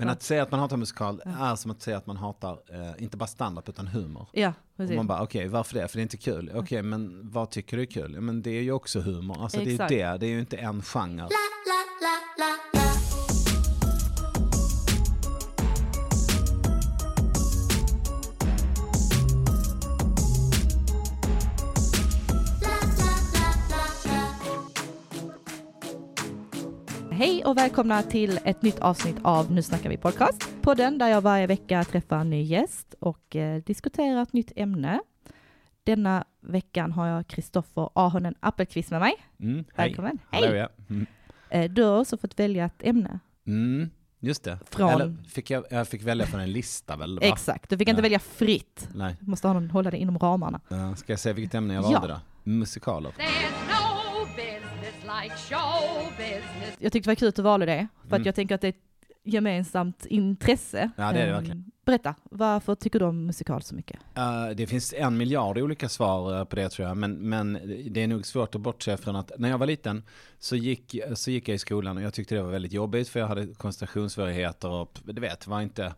Men att säga att man hatar musikal är som att säga att man hatar, eh, inte bara standup utan humor. Ja, Och precis. man bara, okej, varför det? För det är inte kul. Okej, men vad tycker du är kul? Men det är ju också humor. Alltså det är ju Exakt. det, det är ju inte en genre. Hej och välkomna till ett nytt avsnitt av Nu snackar vi podcast. Podden där jag varje vecka träffar en ny gäst och eh, diskuterar ett nytt ämne. Denna veckan har jag Kristoffer Ahonen Appelqvist med mig. Mm, hej. Välkommen. Hallå, Hej! ja. Mm. Eh, du har också fått välja ett ämne. Mm, just det. Från- Eller fick jag, jag fick välja från en lista väl? Va? Exakt, du fick inte Ja. välja fritt. Nej. Du måste ha någon, hålla dig inom ramarna. Ska jag säga vilket ämne jag Ja. valde då? Musikaler. Like show business. Jag tyckte det var kul att du valde det, för Mm. att jag tänker att det är ett gemensamt intresse. Ja, det är det Eh, verkligen. Berätta, varför tycker du om musikal så mycket? Uh, det finns en miljard olika svar uh, på det tror jag, men, men det är nog svårt att bortse från att när jag var liten så gick, så gick jag i skolan och jag tyckte det var väldigt jobbigt för jag hade koncentrationssvårigheter och du vet, var inte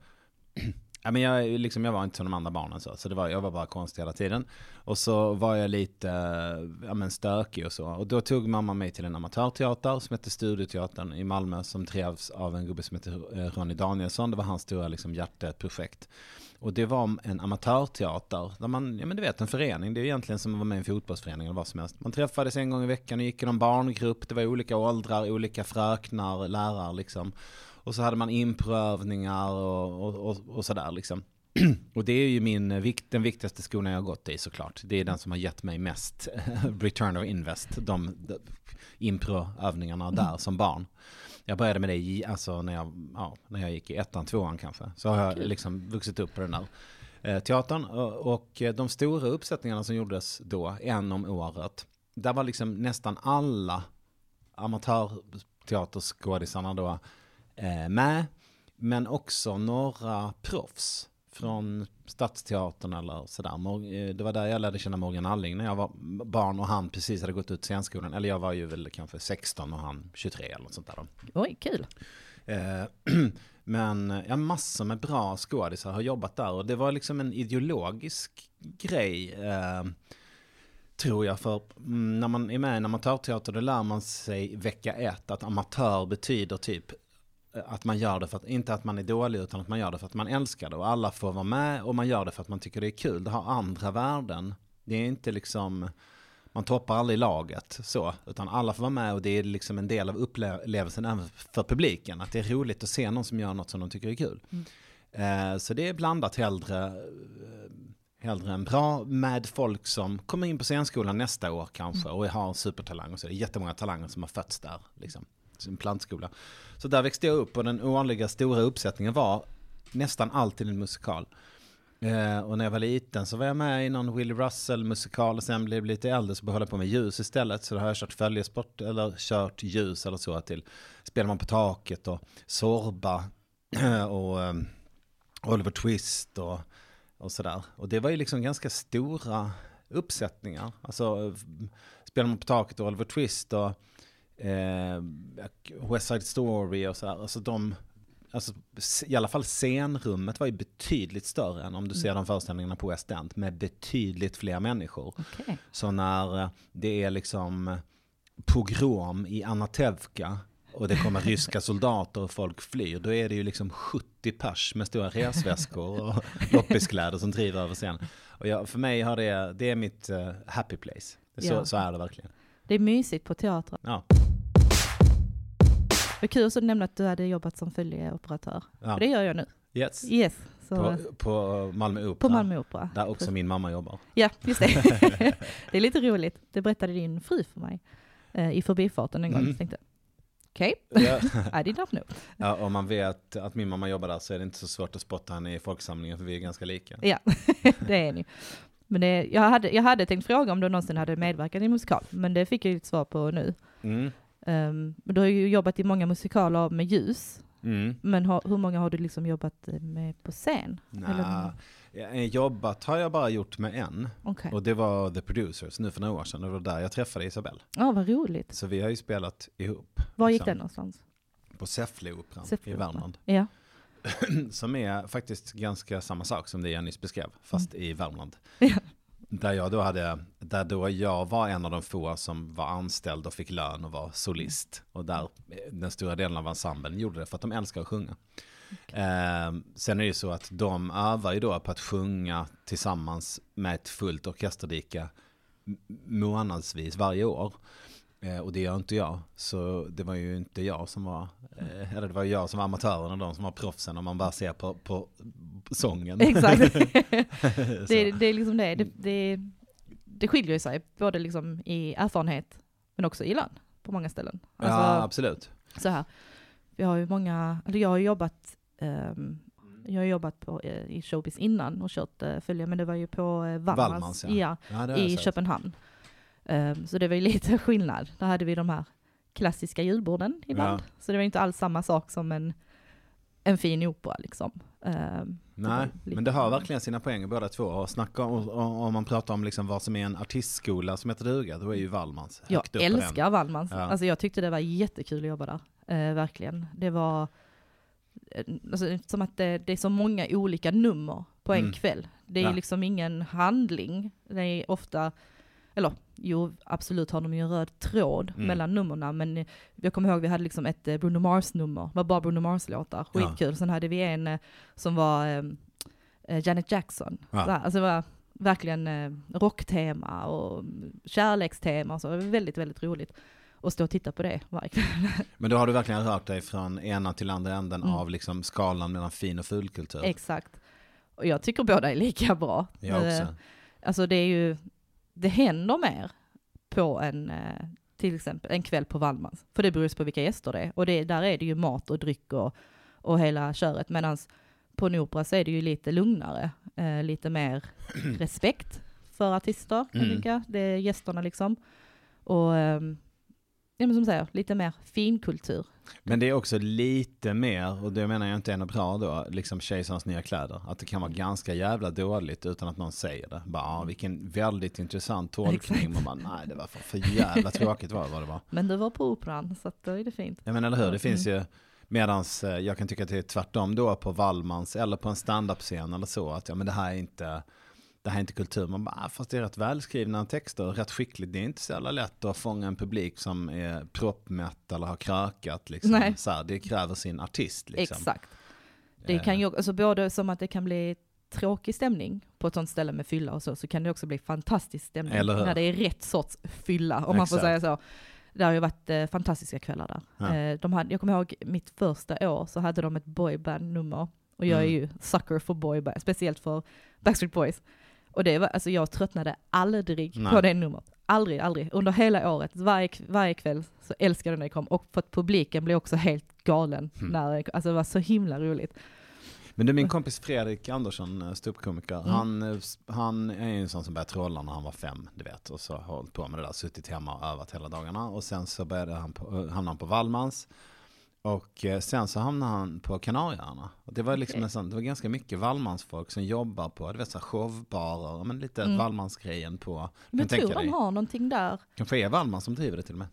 Ja, men jag, liksom, jag var inte som de andra barnen så, så det var, jag var bara konstig hela tiden. Och så var jag lite eh, ja, men stökig och så. Och då tog mamma mig till en amatörteater som hette Studioteatern i Malmö som drevs av en gubbe som hette eh, Ronny Danielsson. Det var hans stora liksom, hjärteprojekt. Och det var en amatörteater, där man, ja men du vet en förening, det är egentligen som att vara med i en fotbollsförening eller vad som helst. Man träffades en gång i veckan och gick i någon barngrupp, det var olika åldrar, olika fröknar, lärare liksom. Och så hade man improövningar och, och, och, och sådär liksom. Och det är ju min, vikt- den viktigaste skolan jag har gått i såklart. Det är den som har gett mig mest return of invest, de, de improövningarna där som barn. Jag började med det i, alltså när jag, ja, när jag gick i ettan, tvåan kanske. Så har jag liksom vuxit upp på den där eh, teatern. Och, och eh, de stora uppsättningarna som gjordes då, en om året, där var liksom nästan alla amatörteaterskådisarna då eh, med. Men också några proffs från Stadsteatern eller sådär. Eh, Det var där jag lärde känna Morgan Alling när jag var barn och han precis hade gått ut scenskolan. Eller jag var ju väl kanske 16 och han 23 eller något sånt där. Oj, kul. Eh, Men ja, massor med bra skådisar har jobbat där och det var liksom en ideologisk grej. Eh, tror jag, för mm, när man är med i en amatörteater då lär man sig vecka ett att amatör betyder typ eh, att man gör det för att, inte att man är dålig utan att man gör det för att man älskar det och alla får vara med och man gör det för att man tycker det är kul. Det har andra värden. Det är inte liksom, man toppar aldrig laget så, utan alla får vara med och det är liksom en del av upplevelsen även för publiken. Att det är roligt att se någon som gör något som de tycker är kul. Eh, så det är blandat hellre, eh, hellre än bra med folk som kommer in på scenskolan nästa år kanske och har supertalang och så. Det är jättemånga talanger som har fötts där, liksom en plantskola. Så där växte jag upp och den ovanliga stora uppsättningen var nästan alltid en musikal. Eh, och när jag var liten så var jag med i någon Willie Russell musikal och sen blev jag lite äldre så behöll jag på med ljus istället. Så då har jag kört följesport eller kört ljus eller så till Spelar man på taket och Sorba och eh, Oliver Twist och, och sådär. Och det var ju liksom ganska stora uppsättningar. Alltså Spelar man på taket och Oliver Twist och eh, West Side Story och sådär. Alltså de, alltså i alla fall scenrummet var ju betydligt större än om du ser de föreställningarna på West End med betydligt fler människor. Okej. Så när eh, det är liksom pogrom i Anatevka och det kommer ryska soldater och folk flyr, då är det ju liksom 70 pers med stora resväskor och loppiskläder som driver över scenen. Och jag, för mig har det, det är mitt eh, happy place. Så, Ja. så är det verkligen. Det är mysigt på teatern. Ja. Det är kul att nämna att du hade jobbat som följeoperatör. Ja. För det gör jag nu. Yes. Yes. På, på, på Malmö Opera. Malmö Opera. Där också min mamma jobbar. Ja, just det. det är lite roligt. Det berättade din fru för mig eh, i förbifarten en gång. Mm. Tänkte, okej, Ja, I did not know. ja, om man vet att min mamma jobbar där så är det inte så svårt att spotta henne i folksamlingen för vi är ganska lika. Ja, det är ni. Men det, jag, hade, jag hade tänkt fråga om du någonsin hade medverkat i musikal, men det fick jag ju ett svar på nu. Mm. Um, du har ju jobbat i många musikaler med ljus, Mm. men har, hur många har du liksom jobbat med på scen? Nja, eh, jobbat har jag bara gjort med en. Okej. Och det var The Producers nu för några år sedan. Det var där jag träffade Isabelle. Ja, vad roligt. Så vi har ju spelat ihop. Var gick liksom, den någonstans? På Säffleoperan i. Värmland. Ja. som är faktiskt ganska samma sak som det jag nyss beskrev, fast i Värmland. Ja. Där jag då hade, där då jag var en av de få som var anställd och fick lön och var solist. Och där den stora delen av ensemblen gjorde det för att de älskar att sjunga. Eh, sen är det ju så att de övar ju då på att sjunga tillsammans med ett fullt orkesterdike månadsvis varje år. Eh, och det gör inte jag. Så det var ju inte jag som var, eh, eller det var jag som var amatören och de som var proffsen om man bara ser på, på sången. Exakt. Det, det är liksom det. Det, det. det skiljer sig, både liksom i erfarenhet men också i lön på många ställen. Alltså, ja, absolut. så här, vi har ju många, eller jag har jobbat, ehm, jag har jobbat på, eh, i showbiz innan och kört uh, följe, men det var ju på uh, Valmars, ja. ja, i. Köpenhamn. Ehm, så det var ju lite skillnad. Där hade vi de här klassiska julborden ibland. Ja. Så det var inte alls samma sak som en, en fin opera liksom. Ehm, Nej, lite- men det har verkligen sina poänger båda två. Och snacka om, om, man pratar om liksom vad som är en artistskola som heter duga, då är ju Wallmans Jag älskar Wallmans. Ja. Alltså jag tyckte det var jättekul att jobba där. Eh, verkligen. Det var eh, alltså, som att det, det är så många olika nummer på en Mm. kväll. Det är Ja. liksom ingen handling. Det är ofta, eller jo absolut har de ju en röd tråd Mm. mellan nummerna men jag kommer ihåg vi hade liksom ett eh, Bruno Mars-nummer, var bara Bruno Mars-låtar, Ja. skitkul. Sen hade vi en eh, som var eh, eh, Janet Jackson. Ja. Alltså det var verkligen eh, rocktema och mm, kärlekstema så. Det var väldigt, väldigt roligt att stå och titta på det varje kväll. Men då har du verkligen rört dig från ena till andra änden Mm. av liksom skalan mellan fin och fulkultur. Exakt. Och jag tycker båda är lika bra. Jag Eh, också. Alltså det är ju, det händer mer på en, eh, till exempel en kväll på Wallmans. För det beror på vilka gäster det är. Och det, där är det ju mat och dryck och, och hela köret. Medan på en opera så är det ju lite lugnare, eh, lite mer respekt för artister, Mm. Det är gästerna liksom. Och, ehm, ja men som säger, lite mer finkultur. Men det är också lite mer, och det menar jag inte är något bra då, liksom kejsarens nya kläder. Att det kan vara ganska jävla dåligt utan att någon säger det. Bara, ah, vilken väldigt intressant tolkning. Man bara, nej det var för, för jävla tråkigt var det vad det var. Men det var på operan, så att då är det fint. Ja men eller hur, det Mm. finns ju, medans eh, jag kan tycka att det är tvärtom då på Wallmans eller på en standup-scen eller så, att ja men det här är inte, det här är inte kultur. Man bara, ah, fast det är rätt välskrivna texter, rätt skickligt. Det är inte så jävla lätt att fånga en publik som är proppmätt eller har krökat liksom. Nej. Så här, det kräver sin artist liksom. Exakt. Det kan ju, alltså både som att det kan bli tråkig stämning på ett sånt ställe med fylla och så, så kan det också bli fantastisk stämning. När det är rätt sorts fylla, om man får Exakt. säga så. Det har ju varit eh, fantastiska kvällar där. Ja. Eh, de hade, jag kommer ihåg mitt första år så hade de ett boyband-nummer. Och jag är Mm. ju sucker för boyband, speciellt för Backstreet Boys. Och det var, alltså jag tröttnade aldrig Nej. på det numret. Aldrig, aldrig. Under hela året, varje, varje kväll så älskade jag när det kom. Och för att publiken blev också helt galen Mm. när det, alltså det var så himla roligt. Men du, min kompis Fredrik Andersson, eh, ståuppkomiker, Mm. han, eh, han är ju en sån som började trolla när han var fem, du vet. Och så har hållit på med det där, suttit hemma och övat hela dagarna. Och sen så började han på, eh, hamnade han på Wallmans. Och eh, sen så hamnade han på Kanarieöarna. Det var liksom en sån, det var ganska mycket Wallmansfolk som jobbar på, du vet så här showbarer, men lite Mm. Wallmansgrejen på, Men jag tror de dig. har någonting där. kanske är Wallman som driver det till och med.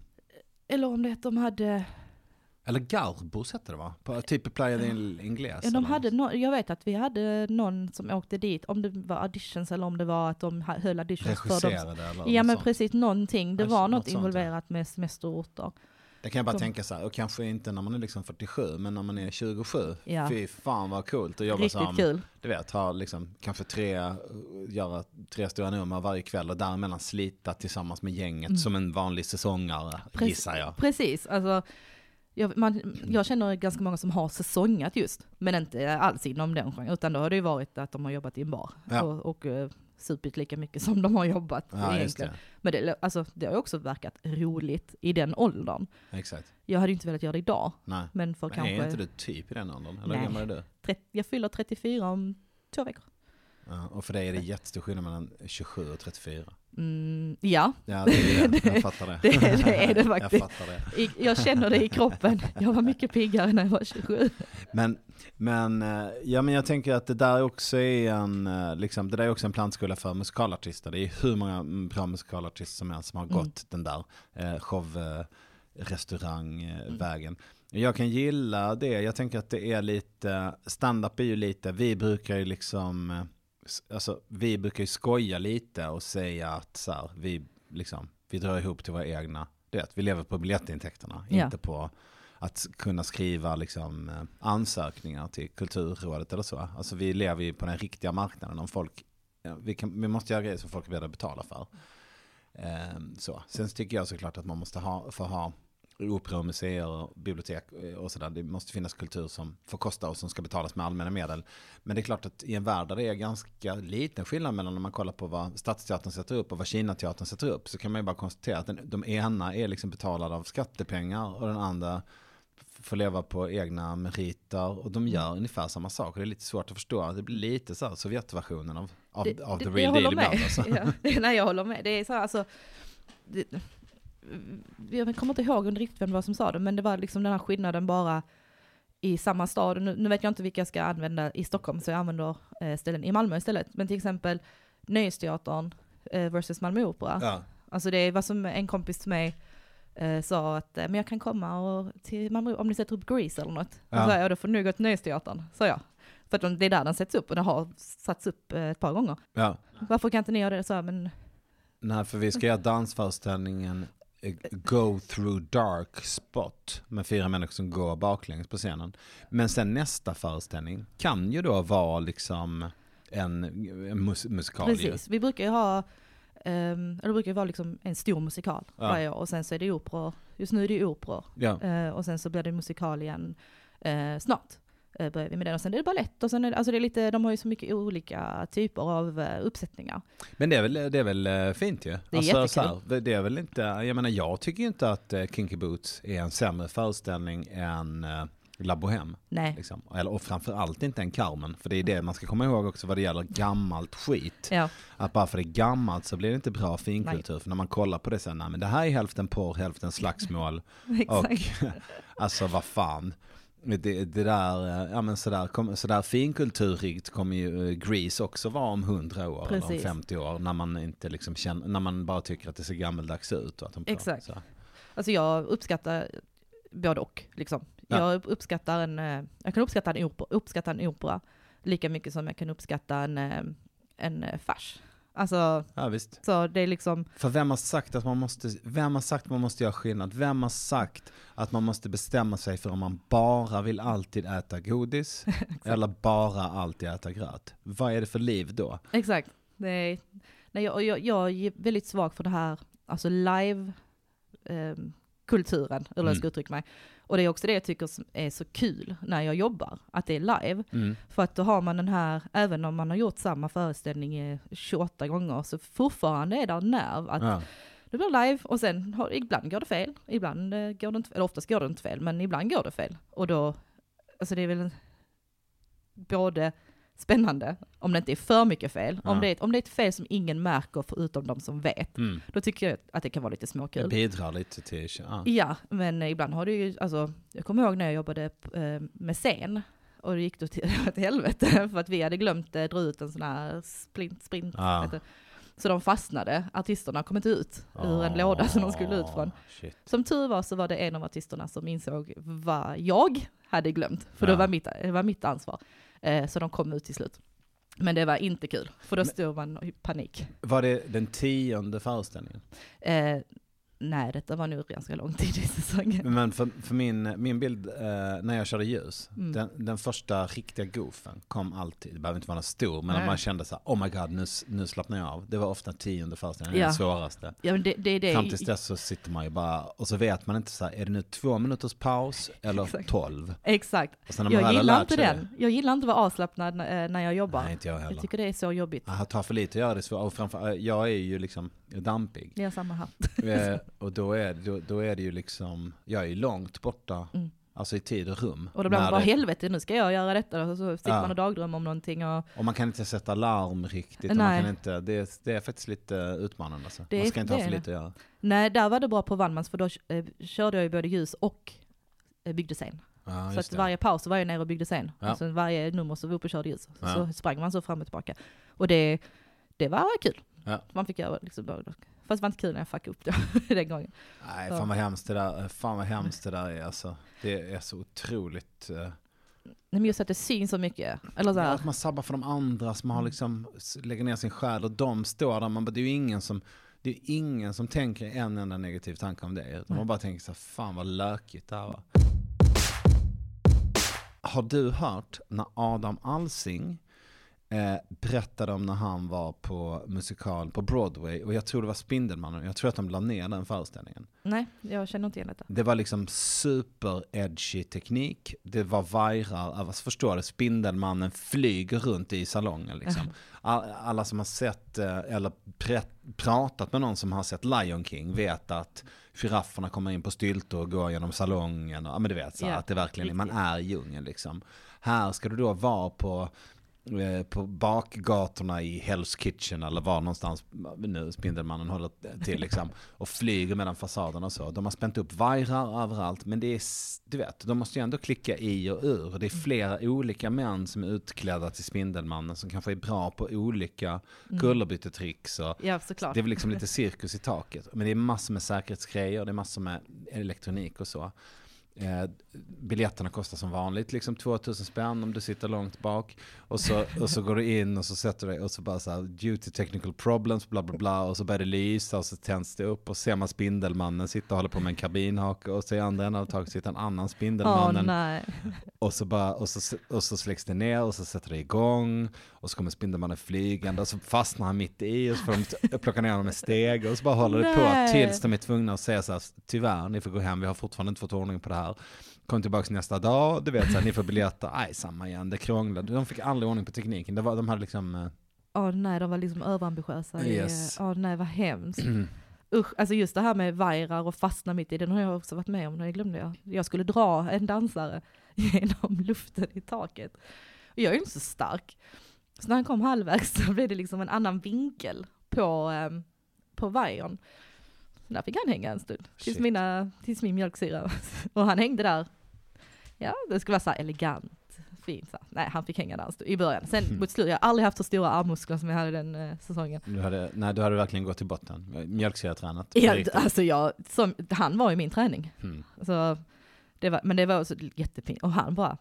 Eller om det är att de hade, Eller Garbos hette det va? På, typ Playa del Ingles. ja, de hade no, jag vet att vi hade någon som åkte dit, om det var auditions eller om det var att de höll auditions för dem. Regisserade eller Ja men sånt. precis, någonting. Det var något något sånt, ja. involverat med semesterorter. Det kan jag bara De- tänka så här, och kanske inte när man är liksom 47, men när man är 27. Ja. Fy fan vad coolt att jobba Riktigt som, kul. du vet, ha liksom kanske tre, göra tre stora nummer varje kväll och däremellan slita tillsammans med gänget Mm. som en vanlig säsongare, Precis. gissar jag. Precis, alltså jag, man, jag känner ganska många som har säsongat just, men inte alls inom den genren, utan då har det ju varit att de har jobbat i en bar Ja. och, och uh, supit lika mycket som de har jobbat Ja, egentligen. det. Men det, alltså, det har ju också verkat roligt i den åldern. Exakt. Jag hade inte velat göra det idag, Nej. men för Men kanske... är inte du typ i den åldern? Eller Nej. är du? 30, jag fyller 34 om två veckor. Ja, och för dig är det jättestor skillnad mellan 27 och 34. Mm, ja, Ja, det är det. Jag fattar det. Det- det är det faktiskt. Jag fattar det. jag känner det i kroppen. Jag var mycket piggare när jag var 27. Men, men, eh, ja, men jag tänker att det där också är en, eh, liksom, det där är också en plantskola för musikalartister. Det är hur många mm, bra musikalartister som helst som har Mm. gått den där eh, show, eh, Mm. Jag kan gilla det. Jag tänker att det är lite, stand-up är ju lite, vi brukar ju liksom, alltså vi brukar ju skoja lite och säga att så här, vi liksom, vi drar ihop till våra egna, du vet, vi lever på biljettintäkterna, Ja. inte på att kunna skriva liksom eh, ansökningar till kulturrådet eller så. Alltså vi lever ju på den riktiga marknaden om folk, vi, kan, vi måste göra grejer som folk är beredda att betala för. Ehm, så. Sen tycker jag såklart att man måste ha, få ha opera och museer bibliotek eh, och sådär. Det måste finnas kultur som får kosta och som ska betalas med allmänna medel. Men det är klart att i en värld där det är ganska liten skillnad mellan när man kollar på vad Stadsteatern sätter upp och vad Kinateatern sätter upp så kan man ju bara konstatera att den, de ena är liksom betalade av skattepengar och den andra får leva på egna meriter och de gör ungefär samma sak. Och det är lite svårt att förstå. Det blir lite så här Sovjetversionen av, av, Det- av det- the real deal ibland. med. Alltså. Ja, det- nej, jag håller med. Det är så här, alltså, det, jag kommer inte ihåg riktigt vem det var som sa det, men det var liksom den här skillnaden bara i samma stad. Nu, nu vet jag inte vilka jag ska använda i Stockholm, så jag använder eh, ställen i Malmö istället. Men till exempel Nöjesteatern eh, versus Malmö Opera. Ja. Alltså det var som en kompis till mig eh, sa att eh, men jag kan komma och till Malmö om ni sätter upp Grease eller något. Ja. Så jag, då får nog gå till Nöjesteatern, sa jag. För att de- det är där den sätts upp och den har satts upp eh, ett par gånger. Ja. Varför kan inte ni göra det? Så men Nej, för vi ska göra dansföreställningen Go through dark spot med fyra människor som går baklänges på scenen. Men sen nästa föreställning kan ju då vara liksom en, en mus musikal. precis, vi brukar ju ha, eller det brukar ju vara liksom en stor musikal Ja. varje år och sen så är det operor, just nu är det operor. Ja. Eh, och sen så blir det musikal igen eh, snart. Eh, börjar vi med den. Och sen är det balett och sen är det, alltså det är lite, de har ju så mycket olika typer av eh, uppsättningar. Men det är väl, det är väl eh, fint ju. Det är så jättekul. här, det- är väl inte, jag menar jag tycker ju inte att Kinky Boots är en sämre föreställning än La Bohème. Nej, Liksom. Eller, och framförallt inte en Carmen. För det är det man ska komma ihåg också vad det gäller gammalt skit. ja, Att bara för det är gammalt så blir det inte bra finkultur. För när man kollar på det sen, nej men det här är hälften porr, hälften slagsmål. och alltså vad fan. Det, det där, eh, ja men sådär, kom, sådär finkulturrikt kommer ju eh, Grease också vara om 100 år eller om Precis. 50 år. När man inte liksom känner, när man bara tycker att det ser gammeldags ut. Och att de Exakt. Så. Alltså jag uppskattar både och. Liksom. Ja. Jag uppskattar en, eh, jag kan uppskatta en, opera, uppskatta en opera lika mycket som jag kan uppskatta en, en fars. Alltså, Ja visst. så det är liksom, För vem har sagt att man måste, vem har sagt att man måste göra skillnad? Vem har sagt att man måste bestämma sig för om man bara vill alltid äta godis eller bara alltid äta gröt? Vad är det för liv då? exakt. Det är, nej, jag, jag, jag är väldigt svag för det här, alltså live eh, kulturen, eller hur jag ska uttrycka mig. Och det är också det jag tycker som är så kul när jag jobbar, att det är live. Mm. För att då har man den här, även om man har gjort samma föreställning eh, 28 gånger, så fortfarande är där nerv att Ja. det blir live och sen har, ibland går det fel, ibland eh, går det inte, eller oftast går det inte fel, men ibland går det fel. Och då, alltså det är väl både spännande, om det inte är för mycket fel, Ja. om, det är, om det är ett fel som ingen märker förutom de som vet, Mm. då tycker jag att det kan vara lite Det småkul. bidrar lite till... Ja. Ja, men ibland har det ju, alltså, jag kommer ihåg när jag jobbade eh, med scen, och det gick då till, till helvete, för att vi hade glömt eh, dra ut en sån här splint, sprint, Ja. så de fastnade, artisterna kom inte ut ur en låda som de skulle ut från. Shit. Som tur var så var det en av artisterna som insåg vad jag hade glömt, för det Ja. var mitt, det var mitt ansvar. Eh, så de kom ut till slut. Men det var inte kul, för då stod man i panik. Var det den tionde föreställningen? Eh, nej, detta var nog ganska lång tid i säsongen. Men för, för min, min bild eh, när jag körde ljus, Mm. den, den första riktiga goofen kom alltid, det behöver inte vara någon stor, men Nej. man kände så här, oh my god, nu, nu slappnar jag av. Det var ofta tionde föreställningen, Ja. den svåraste. Ja, det, det det. Fram tills dess så sitter man ju bara, och så vet man inte så här, är det nu två minuters paus eller Exakt. tolv? Exakt. Jag gillar inte den. Jag gillar inte att vara avslappnad eh, när jag jobbar. Nej, inte jag heller. jag tycker det är så jobbigt. Jag tar för lite att göra det svårt, och framför, jag är ju liksom dampig. Är samma här. Och då är, då, då är det ju liksom, jag är ju långt borta, Mm. alltså i tid och rum. Och då blir man bara det- helvete, nu ska jag göra detta. Och så sitter Ja. man och dagdrömmer om någonting. Och, Och man kan inte sätta larm riktigt. Och man kan inte, det, är, det är faktiskt lite utmanande. Alltså. Det man är- ska inte det ha för är lite att göra. nej, där var det bra på Wallmans, för då eh, körde jag ju både ljus och eh, byggde scen. Ja, så att varje paus var jag nere och byggde scen. Ja. Sen varje nummer så var uppe och körde ljus. Ja. Så sprang man så fram och tillbaka. Och det, det var kul. Ja. Man fick göra liksom, Fast det var inte kul när jag fuckade upp det den gången. Nej, Så. fan vad hemskt det där, fan vad hemskt det där är alltså. Det är så otroligt. eh, Nej, men just att det syns så mycket. Eller så Ja, här, att man sabbar för de andra som Mm. har liksom, s- lägger ner sin själ och de står där. Man bara, det är ju ingen som, det är ingen som tänker en enda negativ tanke om det. Utan man bara tänker så här, fan vad lökigt det här var. Har du hört när Adam Alsing eh, berättade om när han var på musikal på Broadway och jag tror det var Spindelmannen, jag tror att de la ner den föreställningen. nej, jag känner inte igen detta. Det var liksom super edgy teknik. Det var vajrar, alltså förstår du, Spindelmannen flyger runt i salongen liksom. All- Alla som har sett eh, eller pratat med någon som har sett Lion King vet att girafferna kommer in på styltor och går genom salongen. Och, ja men du vet, så Ja, att det verkligen, man riktigt. är i djungeln liksom. Här ska du då vara på på bakgatorna i Hell's Kitchen eller var någonstans nu Spindelmannen håller till liksom och flyger mellan fasaderna och så. De har spänt upp vajrar överallt men det är, du vet, de måste ju ändå klicka i och ur. Det är flera olika män som är utklädda till Spindelmannen som kanske är bra på olika kullerbyttetricks och Ja, såklart. det är väl liksom lite cirkus i taket. Men det är massor med säkerhetsgrejer, det är massor med elektronik och så. Eh, biljetterna kostar som vanligt liksom 2000 spänn om du sitter långt bak. Och så, och så går du in och så sätter du dig och så bara så här, due to technical problems, bla bla bla. Och så börjar det lysa och så tänds det upp och ser man Spindelmannen sitta och hålla på med en kabinhake. Och så i andra änden av taget sitter en annan Spindelmannen. nej. Och så, bara, och, så, och så släcks det ner och så sätter det igång. Och så kommer Spindelmannen flygande och så fastnar han mitt i och så får de plocka ner honom med steg. Och så bara håller det på Nej. tills de är tvungna att säga så här, tyvärr ni får gå hem, vi har fortfarande inte fått ordning på det här. Kom tillbaka nästa dag, du vet så här, ni får biljetter, nej samma igen, det krånglade. De fick aldrig ordning på tekniken, det var, de hade liksom, eh, Åh nej, de var liksom överambitiösa. Yes. Åh nej, vad hemskt. Usch, alltså just det här med vajrar och fastna mitt i, den har jag också varit med om, det glömde jag. Jag skulle dra en dansare genom luften i taket. Jag är inte så stark. Så när han kom halvvägs så blev det liksom en annan vinkel på, um, på vajern. Där fick han hänga en stund, tills, mina, tills min mjölksyra. Och han hängde där. Ja, det skulle vara så elegant, fint. Så. Nej, han fick hänga där en stund i början. Sen Mm. mot slutet, jag har aldrig haft så stora armmuskler som jag hade den eh, säsongen. du hade, nej du hade verkligen gått till botten, mjölksyratränat. Ja, alltså jag, som, han var ju min träning. Mm. Så det var, men det var också jättefint. Och han bara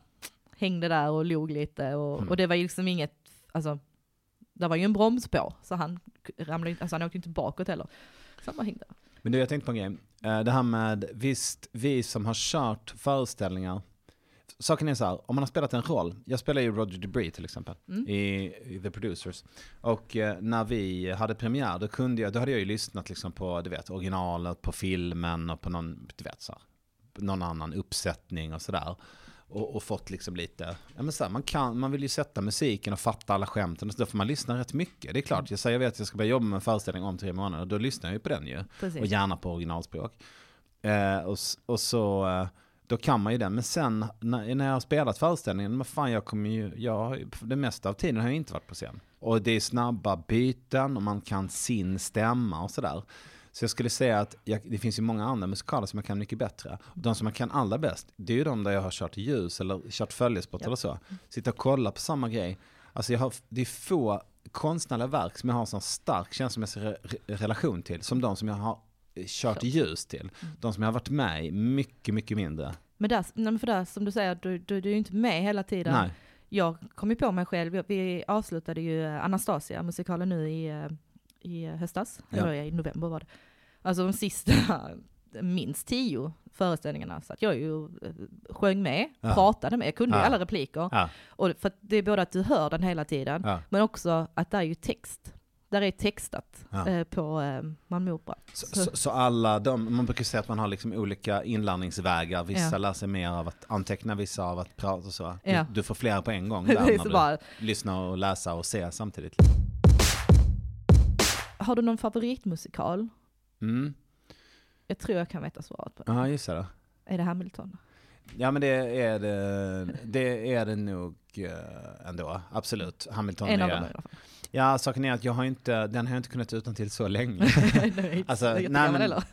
hängde där och log lite. Och, Mm. och det var ju liksom inget, alltså, det var ju en broms på. Så han ramlade inte, alltså han åkte inte bakåt heller. Så han bara hängde. Men du, jag tänkte på en grej. Eh, Det här med, visst, vi som har kört föreställningar. Saken är så här, om man har spelat en roll. Jag spelar ju Roger Debris till exempel Mm. i, i The Producers. Och eh, när vi hade premiär, då kunde jag, då hade jag ju lyssnat liksom på, du vet, originalet, på filmen och på någon, du vet så här, någon annan uppsättning och sådär. Och, och fått liksom lite, ja men så här, man kan, man vill ju sätta musiken och fatta alla skämten, så då får man lyssna rätt mycket. Det är klart, jag säger jag vet att jag ska börja jobba med en föreställning om tre månader, då lyssnar jag ju på den ju. Precis. Och gärna på originalspråk. Eh, och, och så, eh, då kan man ju den. Men sen när, när jag har spelat föreställningen, men fan jag kommer ju, jag, det mesta av tiden har jag inte varit på scen. Och det är snabba byten och man kan sin stämma och sådär. Så jag skulle säga att jag, det finns ju många andra musikaler som jag kan mycket bättre. De som jag kan allra bäst, det är ju de där jag har kört ljus eller kört följesport Ja. eller så. Sitta och kolla på samma grej. Alltså jag har, det är få konstnärliga verk som jag har en sån stark känslomässig re, re, relation till som de som jag har eh, kört ljus till. De som jag har varit med i, mycket, mycket mindre. Men där, för där, som du säger, du, du, du är ju inte med hela tiden. Nej. Jag kom ju på mig själv, vi avslutade ju eh, Anastasia, musikalen nu i, eh, i höstas, Ja. eller i november var det. Alltså de sista minst tio föreställningarna så att jag ju eh, sjöng med, Ja. pratade med, kunde Ja. alla repliker. Ja, Och för det är både att du hör den hela tiden, men också att det är ju text. Där är textat eh, på eh, Malmö Opera. Så, så, så alla de, man brukar säga att man har liksom olika inlärningsvägar. Vissa Ja. lär sig mer av att anteckna, vissa av att prata och så. Du, du får flera på en gång där är när du bara, lyssnar och läser och ser samtidigt. har du någon favoritmusikal? Mm. Jag tror jag kan veta svaret på det. Ja, just det. Är det Hamilton? Ja men det är det, det, är det nog eh, ändå, absolut. Hamilton En av är... dem i alla fall. Ja, saken är att jag har inte, den har jag inte kunnat utan till så länge. Den är inte Alltså, så nej, jättegammal men- heller.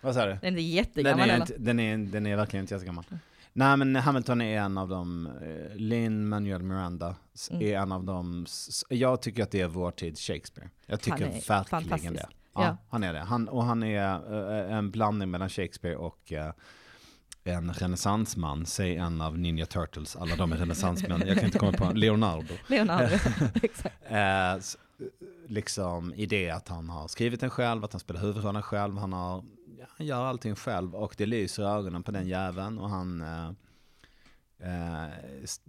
Vad sa du? Den är inte Den jättegammal är, heller. inte, den, är, den är verkligen inte jättegammal. Nej men Hamilton är en av dem, eh, Lin Manuel Miranda Mm. är en av dem, jag tycker att det är vår tids Shakespeare. Jag tycker är verkligen det. Ja, han är det. Han, och han är eh, en blandning mellan Shakespeare och eh, en renässansman. Säg en av Ninja Turtles, alla de är renässansmän. Jag kan inte komma på Leonardo. Leonardo. Exakt. Eh, liksom i det att han har skrivit den själv, att han spelar huvudrollen själv, han, har, ja, han gör allting själv och det lyser i ögonen på den jäveln och han eh, eh,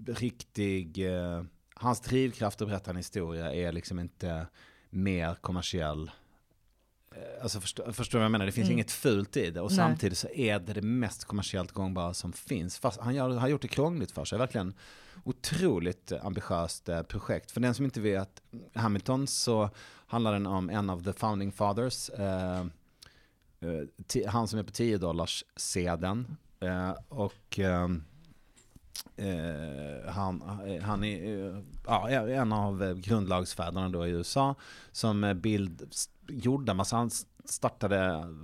riktig, eh, hans drivkraft att berätta en historia är liksom inte mer kommersiell. Eh, Alltså förstår, förstår du vad jag menar? Det finns Mm. inget fult i det och Nej. samtidigt så är det det mest kommersiellt gångbara som finns. Fast han gör, har gjort det krångligt för sig, verkligen otroligt ambitiöst eh, projekt. För den som inte vet Hamilton så handlar den om en av the founding fathers. Eh, eh, han som är på 10 dollars sedeln eh, och eh, eh, han, han är eh, ja, en av grundlagsfäderna då i USA som bild gjorde massa, han startade,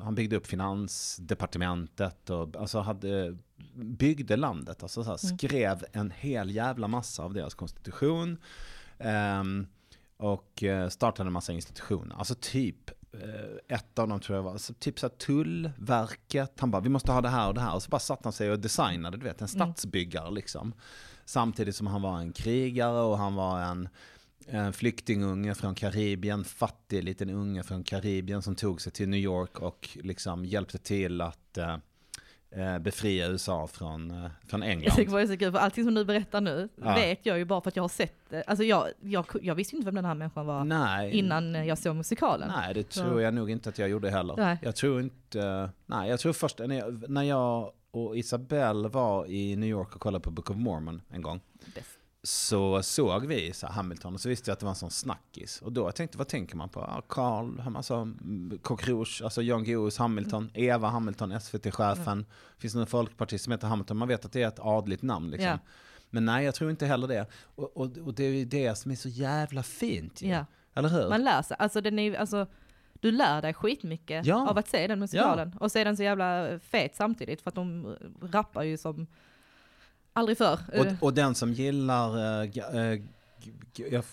han byggde upp finansdepartementet och alltså hade, byggde landet, alltså så här, Mm. skrev en hel jävla massa av deras konstitution ehm, och eh, startade en massa institutioner, alltså typ eh, ett av dem tror jag var, så typ så tullverket, han bara vi måste ha det här och det här och så bara satte han sig och designade, du vet en Mm. stadsbyggare liksom. Samtidigt som han var en krigare och han var en, en flyktingunge från Karibien, fattig liten unge från Karibien som tog sig till New York och liksom hjälpte till att eh, eh, befria USA från, eh, från England. det är så kul, för allting som du berättar nu Ja. vet jag ju bara för att jag har sett det. Alltså jag, jag, jag visste ju inte vem den här människan var Nej, innan jag såg musikalen. nej det Så- tror jag nog inte att jag gjorde heller. Nej. Jag tror inte, nej jag tror först när jag, när jag och Isabelle var i New York och kollade på Book of Mormon en gång. Bäst. Så såg vi så Hamilton och så visste jag att det var en sån snackis. Och då tänkte, vad tänker man på? Ja, Carl, alltså mm, Coq Rouge, alltså Jan Guillous Hamilton, Mm. Eva Hamilton, SVT-chefen. Finns det någon folkpartist som heter Hamilton? Man vet att det är ett adligt namn liksom. Ja. Men nej, jag tror inte heller det. Och, och, och det är ju det som är så jävla fint ju. Ja. Eller hur? Man lär sig, alltså, den är, alltså du lär dig skitmycket Ja. av att se den musikalen. Och se den så jävla fet samtidigt för att de rappar ju som aldrig förr. Eh, Och, och den som gillar, eh, eh, jag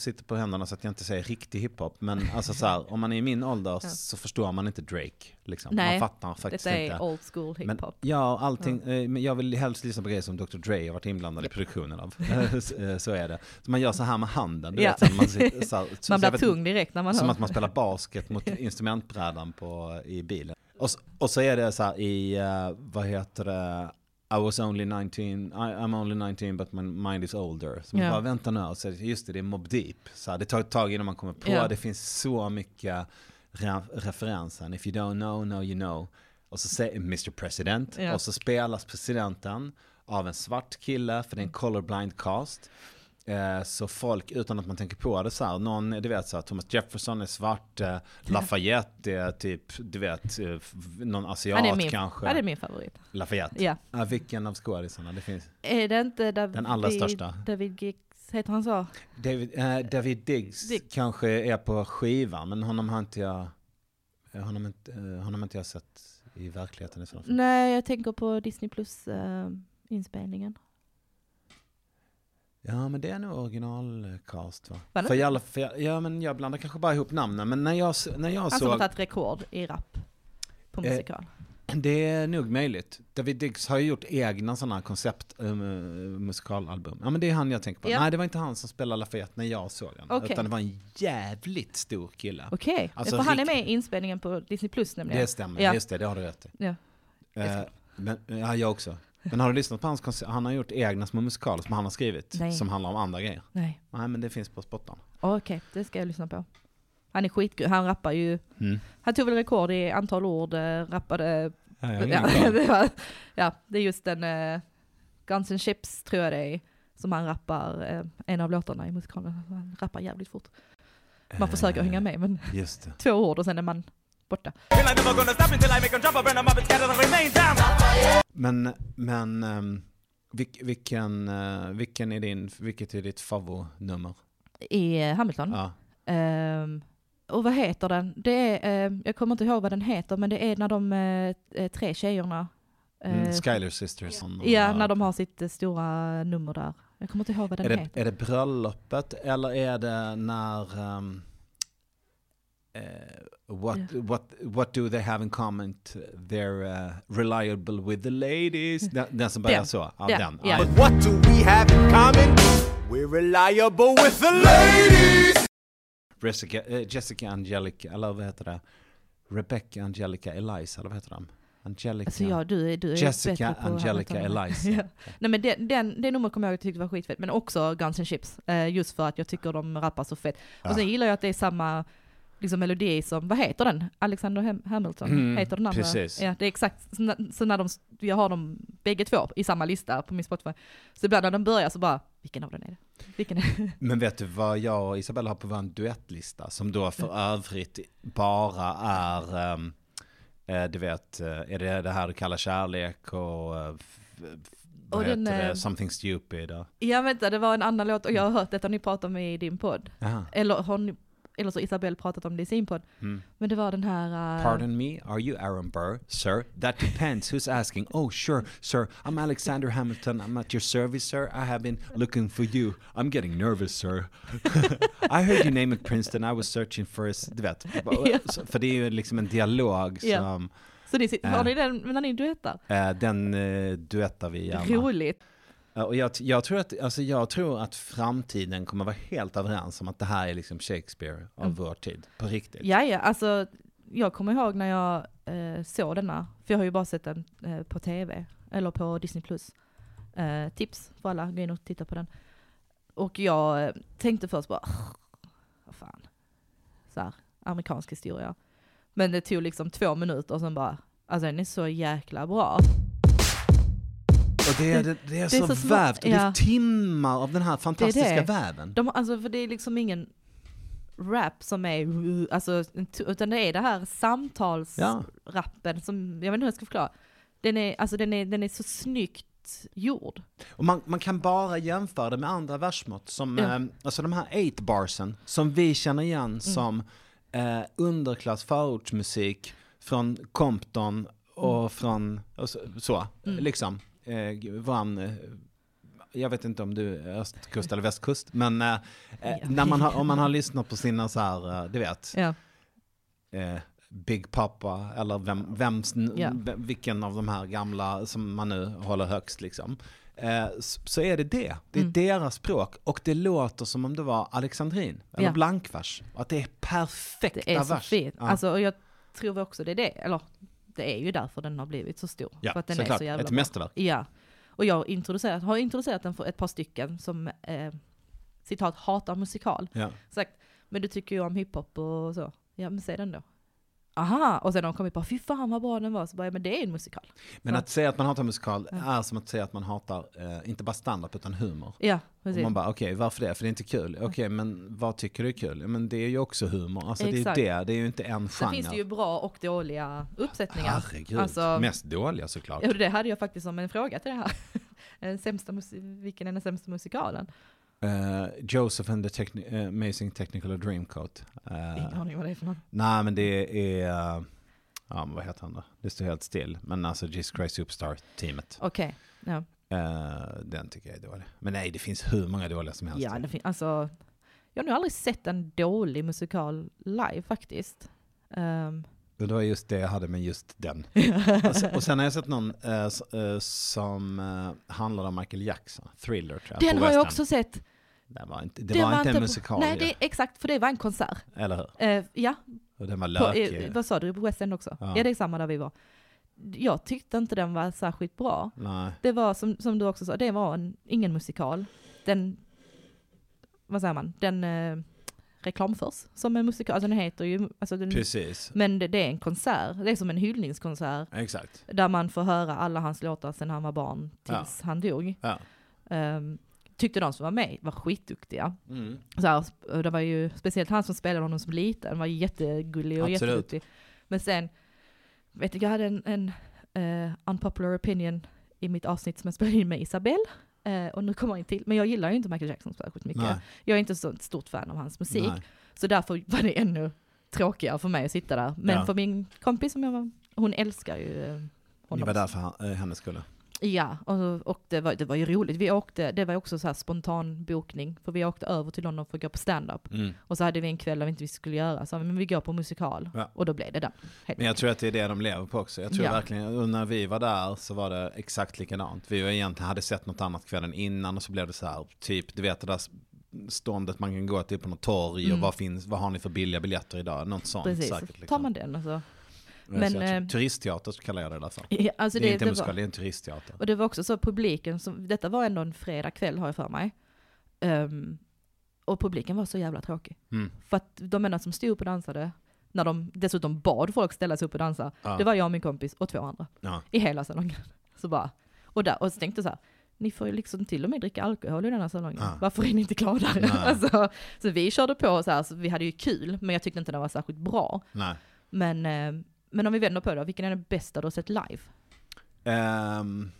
sitter på händerna så att jag inte säger riktig hiphop, men alltså så här, om man är i min ålder Ja. så förstår man inte Drake. Liksom. Nej, man fattar faktiskt Detta är inte. old school Men, hiphop. ja, allting, eh, men jag vill helst lyssna på grejer som Dr. Dre har varit inblandad i produktionen av. Så är det. Så man gör så här med handen, du Ja. vet, så man, sitter, så här, så- Man blir vet- tung direkt när man Som hör. att man spelar basket mot instrumentbrädan på, i bilen. Och, och så är det så här i, vad heter det, I was only 19, I, I'm only 19 but my mind is older. Så man Ja. bara vänta nu, så just det, det är Mob Deep. Så det tar ett tag innan man kommer på, Ja. det finns så mycket re referenser. If you don't know, no you know. Och så säger Mr President, Ja. och så spelas presidenten av en svart kille, för det är en colorblind cast. Eh, Så folk, utan att man tänker på det så här, någon, du vet så här, Thomas Jefferson är svart, eh, Lafayette är typ, du vet, eh, någon asiat är min, kanske. det är min favorit. Lafayette. Ja. Vilken av skådisarna? Det finns. Är det inte David, Den allra största. David Giggs, heter han så? David, eh, David Diggs Diggs. kanske är på skivan, men honom har inte jag, honom inte, honom inte jag sett i verkligheten i så fall. Nej, jag tänker på Disney Plus eh, inspelningen. Ja, men det är nog originalcast va? Var det? För, i alla, för ja, men jag blandar kanske bara ihop namnen, men när jag, när jag Han som har såg... tagit rekord i rap på Eh, musikal. Det är nog möjligt. David Diggs har ju gjort egna sådana koncept eh, musikalalbum. Ja men det är han jag tänker på. Ja. Nej det var inte han som spelade Lafayette när jag såg den. Okej. Utan det var en jävligt stor kille. Okej, alltså för han är med i inspelningen på Disney Plus nämligen. Det stämmer, Ja. just det, det har du rätt i. Ja. Eh, men, ja, jag också. Men har du lyssnat på hans koncept? Han har gjort egna små musikaler som han har skrivit. Nej. Som handlar om andra grejer. Nej, Nej men det finns på Spottan. okej, det ska jag lyssna på. Han är skitgrym, han rappar ju, Mm. han tog väl rekord i antal ord, eh, rappade, Ja, ja, det var, ja, det är just den, uh, Guns N' Chips tror jag det är, som han rappar, eh, en av låtarna i musikalen. Han rappar jävligt fort. Man försöker Eh, hänga med, men Just det. två ord och sen är man borta. Men, men ehm, vilk, vilken, eh, vilken är din, vilket är ditt favoritnummer? I eh, Hamilton. Ja. Ehm, och vad heter den? Det är, ehm, jag kommer inte ihåg vad den heter, men det är när de eh, tre tjejerna, Mm, Skyler Sisters. ja, när de har sitt stora nummer där. Jag kommer inte ihåg vad den är, det, heter. är det bröllopet eller är det när... ehm, eh, what, Ja. what, what do they have in common? They're uh, reliable with the ladies. Den, den som börjar så. Ja, Ja, den. ja. Ja. But what do we have in common? We're reliable with the ladies. Jessica, eh, Jessica Angelica, eller vad heter det? Rebecca Angelica Eliza, eller vad heter de? Angelica. Alltså ja, du, är- du är Jessica Angelica Eliza. ja. Nej men den, den, det numret kommer jag att tyckte var skitfett, men också Guns N' Chips. Eh, just för att jag tycker de rappar så fett. Ja. Och sen gillar jag att det är samma liksom, melodi som, vad heter den? Alexander Ham- Hamilton, Mm, heter den andra? precis. Ja, det är exakt, så när, så när de, jag har dem bägge två i samma lista på min Spotify. Så ibland när de börjar så bara, vilken av den är det? Vilken är det? Men vet du vad jag och Isabella har på vår duettlista? Som då för övrigt bara är, eh, du vet, eh, är det det här du kallar kärlek och, eh, vad Och den, heter det, eh, something stupid? Ja vänta, det var en annan låt och jag har hört detta ni pratar om i din podd. Aha. Eller, har ni, eller så Isabelle pratat om det i sin podd. Mm. Men det var den här... eh, Pardon me, are you Aaron Burr? Sir, that depends. Who's asking? Oh, sure, sir. I'm Alexander Hamilton. I'm at your service, sir. I have been looking for you. I'm getting nervous, sir. I heard your name at Princeton. I was searching for a... Du vet. Så- För det är ju liksom en dialog som... Så sit- Äh. har ni den när ni duettar? Eh, den eh, duettar vi gärna. Roligt. Och jag, jag, tror att, alltså jag tror att framtiden kommer vara helt överens om att det här är liksom Shakespeare av Mm. vår tid. På riktigt. Ja, ja, alltså jag kommer ihåg när jag eh, såg denna, för jag har ju bara sett den eh, på tv, eller på Disney+. Plus. Eh, tips för alla, gå in och titta på den. Och jag eh, tänkte först bara, vad fan, så här, amerikansk historia. Men det tog liksom två minuter och sen bara, alltså den är så jäkla bra. Och det är, det, det är, är så, så vävt, och det är ja. timmar av den här fantastiska det. väven. De, alltså för det är liksom ingen rap som är, alltså, utan det är det här Ja. samtalsrappen som, jag vet inte hur jag ska förklara. Den är, alltså den är, den är så snyggt gjord. Och man, man kan bara jämföra det med andra versmått, som Ja. Mm. eh, alltså de här eight barsen, som vi känner igen som eh, underklass förortsmusik från Compton och Mm. från, och så, så liksom, eh, våran, eh, jag vet inte om du är östkust eller västkust, men eh, eh, när man har, om man har lyssnat på sina så här, eh, du vet, Ja. eh, Big Papa eller vem, vems, Ja. vem, vilken av de här gamla som man nu håller högst liksom. Eh, så, är det det. Det är Mm. deras språk och det låter som om det var alexandrin eller Ja. blankvers. Att det är perfekta Det är så vers. fint. Ja. Alltså, och jag tror också det är det, eller det är ju därför den har blivit så stor. ja, för att den är såklart. så jävla Ett bra. mästerverk. Ja. Och jag introducerat, har introducerat den för ett par stycken som, eh, citat, hatar musikal. Ja. Sagt, men du tycker ju om hiphop och så. Ja men säg den då. Aha, och sen de kommit på, fy fan vad bra den var. Så bara, ja, men det är en musikal. Men Ja. att säga att man hatar musikal Ja. är som att säga att man hatar, eh, inte bara standard utan humor. Ja, Och precis. man bara, okej, varför det? För det är inte kul. Okej, men vad tycker du är kul? Men det är ju också humor. Alltså Exakt. det är ju det, det är ju inte en Sen genre. finns det ju bra och dåliga uppsättningar. Herregud, Alltså- mest dåliga såklart. Ja, det hade jag faktiskt som en fråga till det här. Den sämsta vilken är den sämsta musikalen? Eh, Joseph and the techni- eh, Amazing Technical Dreamcoat. Uh, Ingen aning vad det är för något. nej, men det är, eh, ja men vad heter han då? Det står helt still. Men alltså Jesus Christ Superstar-teamet. Okej, ja. Eh, den tycker jag är dålig. Men nej, det finns hur många dåliga som helst. Ja, det fin- alltså, jag har nog aldrig sett en dålig musikal live faktiskt. Ehm, Det var just det jag hade med just den. och, sen, och sen har jag sett någon eh, eh, som uh, handlade om Michael Jackson. Thriller tror jag. den har jag också sett. Det var inte, det var inte en musikal Nej, det, exakt, för det var en konsert. Eller hur? Eh, ja, Och den var lökig. eh, vad sa du, på West End också? Ja. Ja. det är samma där vi var. Jag tyckte inte den var särskilt bra. Nej. Det var som, som du också sa, det var en, ingen musikal. Den, vad säger man, den eh, reklamförs som en musikal. Alltså den heter ju, alltså den, Precis. men det, det är en konsert. Det är som en hyllningskonsert. Exakt. Där man får höra alla hans låtar sedan han var barn tills han dog. Ja. Ehm, tyckte de som var med var skitduktiga. Mm. Så här, det var ju speciellt han som spelade honom som liten, var jättegullig och Absolut. jätteduktig. Men sen, vet du, jag hade en, en eh, unpopular opinion i mitt avsnitt som jag spelade in med Isabelle. Eh, och nu kommer jag in till, men jag gillar ju inte Michael Jackson särskilt mycket. Nej. Jag är inte så stort fan av hans musik. Nej. Så därför var det ännu tråkigare för mig att sitta där. Men Ja. för min kompis som jag var, hon älskar ju eh, honom. var därför han, eh, hennes skulle. Ja, och, och det, var, det var ju roligt. Vi åkte, det var också så här spontan bokning, för vi åkte över till London för att gå på stand-up. Mm. Och så hade vi en kväll där vi inte visste skulle göra, så men vi går på musikal. Ja. Och då blev det den. Men jag tror att det är det de lever på också. Jag tror Ja. verkligen, och när vi var där så var det exakt likadant. Vi egentligen hade sett något annat kvällen innan och så blev det så här, typ, du vet det där ståndet man kan gå till på något torg och Mm. vad, finns, vad har ni för billiga biljetter idag? Något sånt Precis, säkert. tar Liksom. man den alltså. Men, men, så jag, eh, turistteater så kallar jag det i alla fall. Ja, alltså det är det, inte det en musikal, var, det är en turistteater. och det var också så publiken, som, detta var ändå en fredag kväll har jag för mig. Ehm, och publiken var så jävla tråkig. Mm. För att de enda som stod upp och dansade, när de dessutom bad folk ställa sig upp och dansa, Ja. det var jag och min kompis och två andra. Ja. I hela salongen. Så bara, och, där, och så tänkte jag så här, ni får ju liksom till och med dricka alkohol i den här salongen. Ja. Varför är ni inte gladare? Alltså, så vi körde på så här, så vi hade ju kul, men jag tyckte inte den var särskilt bra. Nej. Men, eh, men om vi vänder på det, vilken är den bästa du har sett live? Ehm,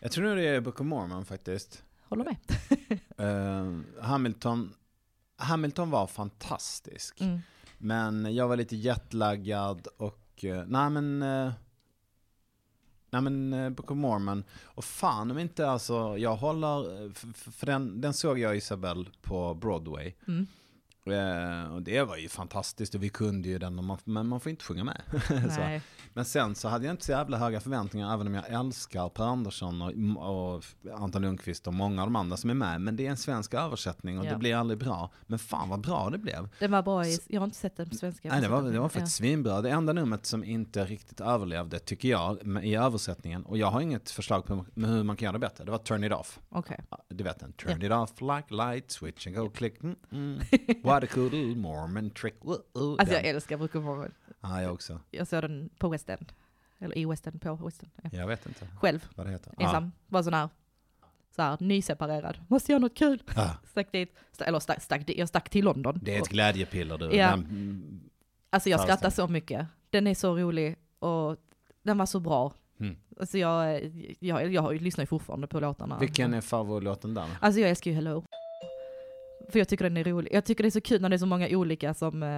jag tror nog det är Book of Mormon faktiskt. Håller med. Ehm, Hamilton, Hamilton var fantastisk. Mm. Men jag var lite jetlaggad och, eh, nej men, eh, nej men eh, Book of Mormon. Och fan om inte alltså, jag håller, eh, f- f- för den, den såg jag Isabel på Broadway. Mm. Eh, och det var ju fantastiskt och vi kunde ju den, men man får inte sjunga med. Men sen så hade jag inte så jävla höga förväntningar, även om jag älskar Per Andersson och, och Anton Lundqvist och många av de andra som är med. Men det är en svensk översättning och Ja. det blir aldrig bra. Men fan vad bra det blev. Den var bra i, jag har inte sett den på svenska. Nej, det var, det var Ja. faktiskt svinbra. Det enda numret som inte riktigt överlevde, tycker jag, i översättningen, och jag har inget förslag på hur man kan göra det bättre, det var Turn It Off. Ja, Du vet den, Turn It Off like light switch and go click, mm, mm. what a cool mormon trick. Alltså jag älskar Book of Mormon. Ja, jag också. Jag såg den på West End. Eller i West End, på West End. Ja. Jag vet inte Själv, vad det heter. ensam. Var sån här, så här nyseparerad. Måste göra något kul. Ja. Stack dit, eller stack, stack, dit- jag stack till London. Det är ett glädjepiller du. Ja. Den, Alltså jag skrattar så mycket. Den är så rolig och den var så bra. Mm. Alltså jag, jag, jag lyssnar ju fortfarande på låtarna. vilken är favoritlåten där? Alltså jag älskar ju Hello. För jag tycker den är rolig. Jag tycker det är så kul när det är så många olika som, eh,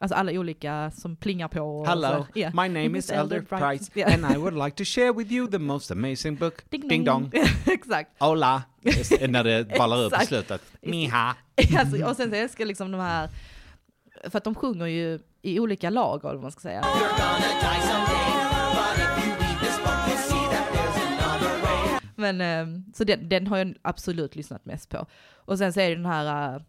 alltså alla olika som plingar på. och Hello, så. Ja. my name is Elder Price Ja. and I would like to share with you the most amazing book. Ding, Ding dong. Exakt. Hola! När det ballar upp i slutet. Miha! alltså, och sen så älskar jag liksom de här, för att de sjunger ju i olika lager, eller vad man ska säga. Men, eh, så den, den har jag absolut lyssnat mest på. Och sen så är det den här uh,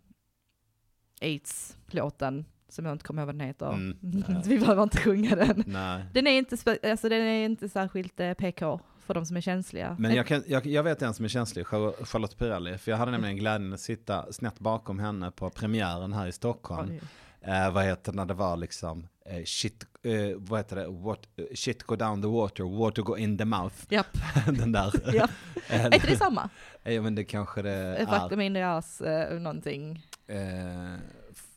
AIDS-låten, som jag inte kommer ihåg vad den heter. Mm. Vi behöver inte sjunga den. Nej. Den är inte, alltså, den är inte särskilt eh, PK för de som är känsliga. Men jag, kan, jag, jag vet en som är känslig, Char- Charlotte Pirelli. För jag hade nämligen glädjen att sitta snett bakom henne på premiären här i Stockholm. Oj. Eh, vad heter det när det var liksom, eh, shit, eh, vad heter det, What, eh, shit go down the water, water go in the mouth. Japp. Den där. Japp. Eh, Är inte det samma? Ja men det kanske det är. Faktum in ass, eh, någonting. Eh,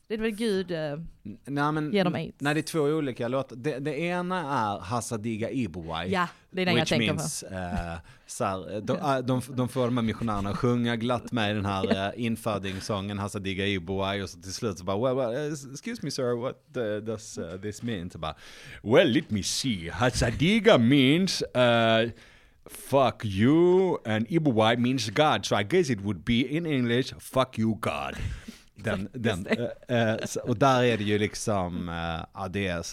Det är väl Gud, eh, nej, men, Ge dem aids. Nej det är två olika låtar. Det, det ena är Hassadiga Ibuwai. ja, det är den jag tänker means, eh, så här, eh, de, eh, de, de får de här missionärerna sjunga glatt med i den här uh, infödingssången Hassadiga Ibuwai och så till slut så bara, well, well, eh, excuse me sir, what uh, does uh, this mean? Så bara, well let me see, Hassadiga means uh, fuck you and Ibuwai means God, so I guess it would be in English, fuck you God. Den, den, så- och där är det ju liksom, uh, ja det är,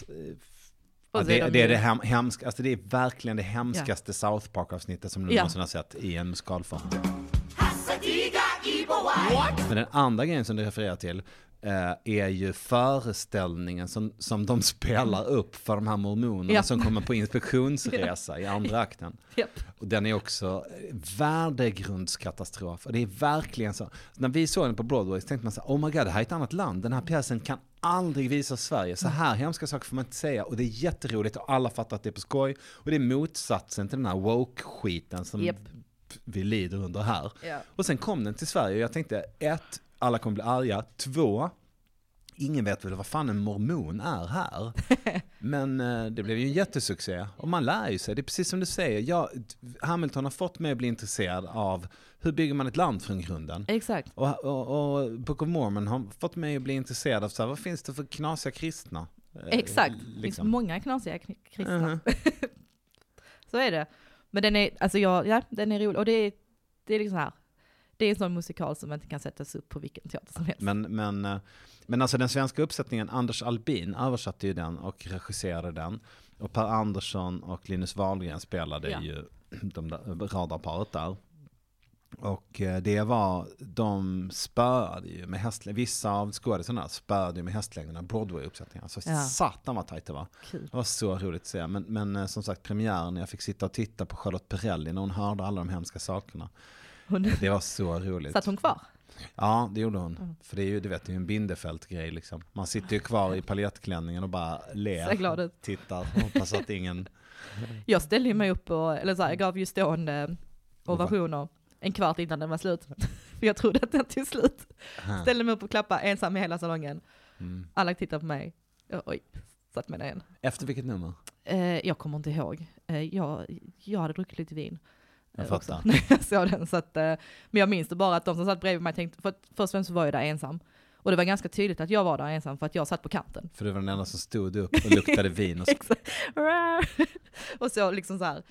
Ja, det, det är det hem, hemska, alltså det är verkligen det hemskaste South Park-avsnittet som du Ja. någonsin har sett i en musikalform. Men den andra grejen som du refererar till är ju föreställningen som, som de spelar upp för de här mormonerna Ja. som kommer på inspektionsresa i andra akten. Japp. Och den är också eh, värdegrundskatastrof. Och det är verkligen så. När vi såg den på Broadway så tänkte man så här, oh my god, det här är ett annat land. Den här pjäsen kan aldrig visas i Sverige. Så här hemska saker får man inte säga. Och det är jätteroligt och alla fattar att det är på skoj. Och det är motsatsen till den här woke-skiten som Japp. vi lider under här. Och sen kom den till Sverige och jag tänkte, ett, alla kommer bli arga. Två, ingen vet väl vad fan en mormon är här. Men eh, det blev ju en jättesuccé. Och man lär ju sig, det är precis som du säger. Jag, Hamilton har fått mig att bli intresserad av hur bygger man ett land från grunden. Exakt. Och, och, och Book of Mormon har fått mig att bli intresserad av så här, vad finns det för knasiga kristna? Eh, Exakt. Det finns liksom. många knasiga kn- kristna. Mhm. Så är det. Men den är, alltså jag, ja, den är rolig. Och det är, det är liksom här. Det är en sån musikal som inte kan sättas upp på vilken teater som helst. Men, men, eh, men alltså den svenska uppsättningen, Anders Albin översatte ju den och regisserade den. Och Per Andersson och Linus Wahlgren spelade Ja. ju de där, radarparet där. Och eh, det var, de spöade ju med hästlängder, vissa av skådisarna spöade ju med hästlängderna, Broadway-uppsättningar. Så Ja. satan vad tajt det var. Kul. Det var så roligt att se. Men, men eh, som sagt premiären, jag fick sitta och titta på Charlotte Perrelli när hon hörde alla de hemska sakerna. Hon, Det var så roligt. satt hon kvar? Ja, det gjorde hon. Mm. För det är ju, du vet, det är ju en Bindefält-grej liksom. Man sitter ju kvar i paljettklänningen och bara ler. Ser glad ut. Tittar, hoppas att ingen... Jag ställde ju mig upp och, eller så här, jag gav ju stående ovationer en kvart innan den var slut. För jag trodde att den tog slut. Ställde mig upp och klappade ensam i hela salongen. Mm. Alla tittade på mig. Jag, oj, satt ner igen. Efter vilket nummer? Eh, jag kommer inte ihåg. Eh, jag, jag hade druckit lite vin. Jag eh, fattar. När jag såg den. Så att, eh, men jag minns det bara att de som satt bredvid mig tänkte, för att först och främst var jag där ensam. Och det var ganska tydligt att jag var där ensam för att jag satt på kanten. För du var den enda som stod upp och luktade vin. Och och så liksom så här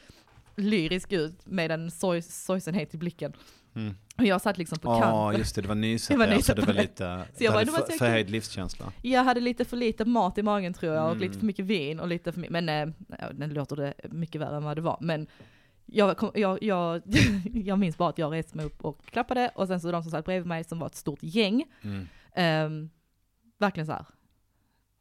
lyrisk ut med en sorg, sorgsenhet i blicken. Mm. Och jag satt liksom på Ja, kanten. just det, det var nyset var där, så nyset. det var lite... Så jag bara, det var för, förhöjd livskänsla. Jag hade lite för lite mat i magen tror jag och Mm. lite för mycket vin och lite för mycket, men ja, den låter det mycket värre än vad det var. Men jag, kom, jag, jag, jag minns bara att jag reste mig upp och klappade och sen så de som satt bredvid mig som var ett stort gäng, Mm. ehm, verkligen så här.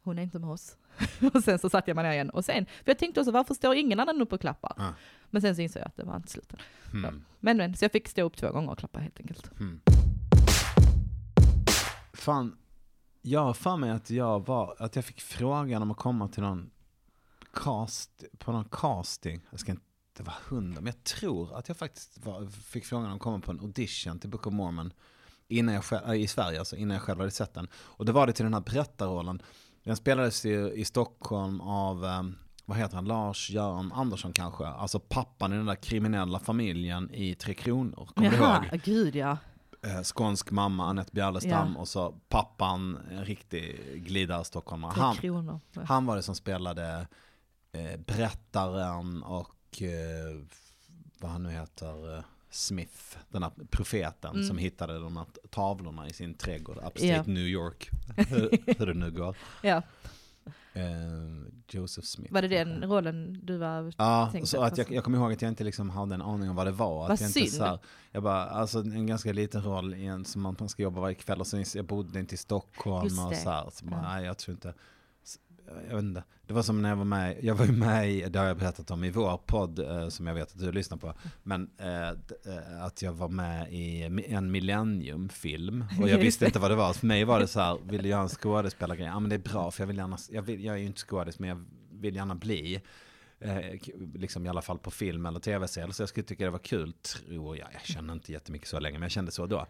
hon är inte med oss. och sen så satte jag mig ner igen och sen, för jag tänkte också varför står ingen annan upp och klappar? Ah. Men sen så insåg jag att det var inte slut än. Mm. Men men, så jag fick stå upp två gånger och klappa helt enkelt. Mm. Fan, jag har för mig att jag var, att jag fick frågan om att komma till någon cast, på någon casting. Jag ska inte vara hundra, men jag tror att jag faktiskt var, fick frågan om att komma på en audition till Book of Mormon. Innan jag själv, äh, I Sverige alltså, innan jag själv hade sett den. Och det var det till den här berättarrollen. Den spelades ju i Stockholm av, eh, vad heter han, Lars-Göran Andersson kanske. Alltså pappan i den där kriminella familjen i Tre Kronor. Kommer du ihåg? Gud ja. eh, skånsk mamma Anette Bjärlestam Ja. och så pappan, en riktig glidare stockholmare. Han, kronor. han var det som spelade eh, berättaren och eh, vad han nu heter, eh, Smith, den här profeten Mm. som hittade de här tavlorna i sin trädgård, upstate Ja. New York, hur, hur det nu går. Ja, Eh, Joseph Smith. var det den rollen du var Ja, så att jag, jag kommer ihåg att jag inte liksom hade en aning om vad det var. Vad att jag inte synd. så här, jag bara, alltså en ganska liten roll i en, som man, man ska jobba varje kväll och sen jag bodde inte i Stockholm och så här. Så bara, nej jag tror inte, jag vet inte. Det var som när jag var med, jag var ju med i, det har jag berättat om i vår podd eh, som jag vet att du lyssnar på. Men eh, eh att jag var med i en millenniumfilm och jag visste inte vad det var. För mig var det så här, vill du göra en skådespelargrej? Ja men det är bra för jag vill gärna, jag, vill, jag är ju inte skådis men jag vill gärna bli. Eh, liksom i alla fall på film eller tv-serier. Så jag skulle tycka det var kul, tror jag. Jag känner inte jättemycket så länge, men jag kände så då.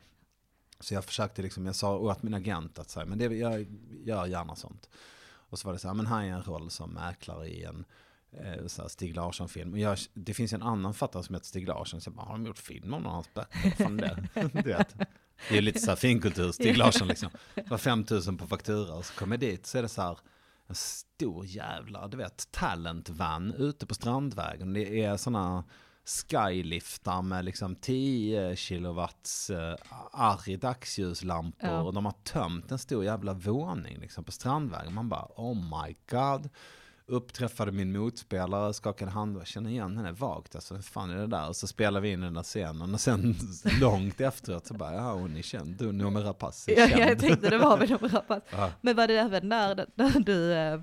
Så jag försökte liksom, jag sa åt min agent att säga, men det, jag gör gärna sånt. Och så var det så här, men här är en roll som mäklare i en eh, så här Stig Larsson-film. Jag, det finns en annan författare som heter Stig Larsson, så jag bara, har de gjort film om hans böcker? Du vet. Det är lite så här finkultur, Stig Larsson liksom. Det var 5000 på faktura och så kom jag dit så är det så här en stor jävla, du vet, talent van ute på Strandvägen. Det är sådana skyliftar med liksom 10 kilowatts uh, arg dagsljuslampor Ja. och de har tömt en stor jävla våning liksom på Strandvägen. Man bara oh my god. Uppträffade min motspelare, skakade hand och känner igen henne vagt. Alltså, vad fan är det där? Och så spelar vi in den där scenen och sen långt efteråt så bara, ja hon är känd, du Noomi Rapace är Ja, känd. jag tänkte det var väl rappat. Ja. Men var det även där, där du eh,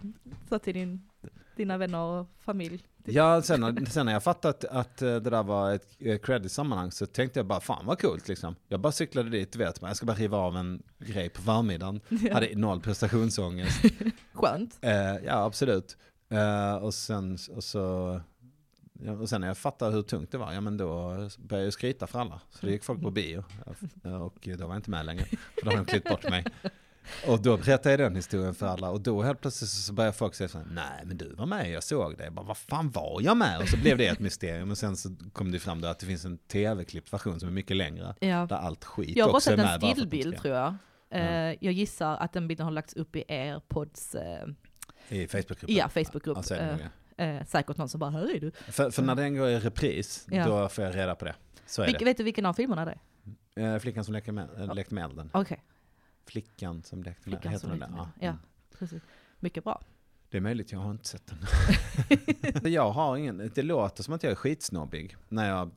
sa till din, dina vänner och familj? Ja, sen, sen när jag fattat att eh, det där var ett eh, credit-sammanhang så tänkte jag bara, fan vad coolt liksom. Jag bara cyklade dit, vet, jag ska bara riva av en grej på förmiddagen. Hade noll prestationsångest. Skönt. Eh, ja, absolut. Eh, och sen och så... Ja, och sen när jag fattade hur tungt det var, ja men då började jag skryta för alla. Så det gick folk på bio. Ja, Och då var jag inte med längre, för då hade de klippt bort mig. Och då berättade jag den historien för alla och då helt plötsligt så började folk säga så här, nej men du var med, jag såg det. Jag bara, vad fan var jag med? Och så blev det ett mysterium och sen så kom det fram då att det finns en tv-klippt version som är mycket längre. Ja. Där allt skit Jag har bara också är sett med. en bara för att de stillbild tror jag. Eh, Jag gissar att den bilden har lagts upp i er podds eh, I Facebookgruppen. ja, Facebookgrupp. Ja, så är det Eh, nog, Eh, säkert någon som bara, är du. För, för när den går i repris, Ja. då får jag reda på det. Så är Vilke, vet du vilken av filmerna det är? det. Eh, Flickan som lekte med, äh, med elden. Okej, Flickan som lekte med, Flickan heter som den lekte det? med. Ja. Ja, Mm. precis. Mycket bra. Det är möjligt, jag har inte sett den. jag har ingen, det låter som att jag är skitsnobbig. När jag,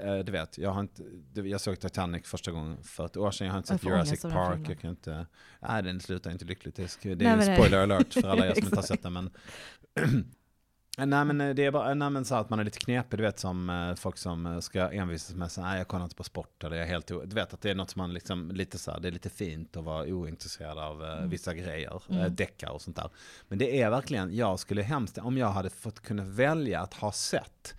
eh, du vet, jag har inte, jag såg Titanic första gången för ett år sedan, jag har inte sett Jurassic Park, jag kan inte, nej den slutar inte lyckligt, det är, det Nej, är det- spoiler alert för alla er som inte har sett den men Nej men eh, det är bara, nej men så att man är lite knepig, du vet som eh, folk som eh, ska envisas med så nej jag kollar inte på sport eller jag är helt o-" Du vet att det är något som man liksom, lite så här, det är lite fint att vara ointresserad av eh, vissa grejer, mm. Mm. deckar och sånt där. Men det är verkligen, jag skulle hemskt, om jag hade fått kunna välja att ha sett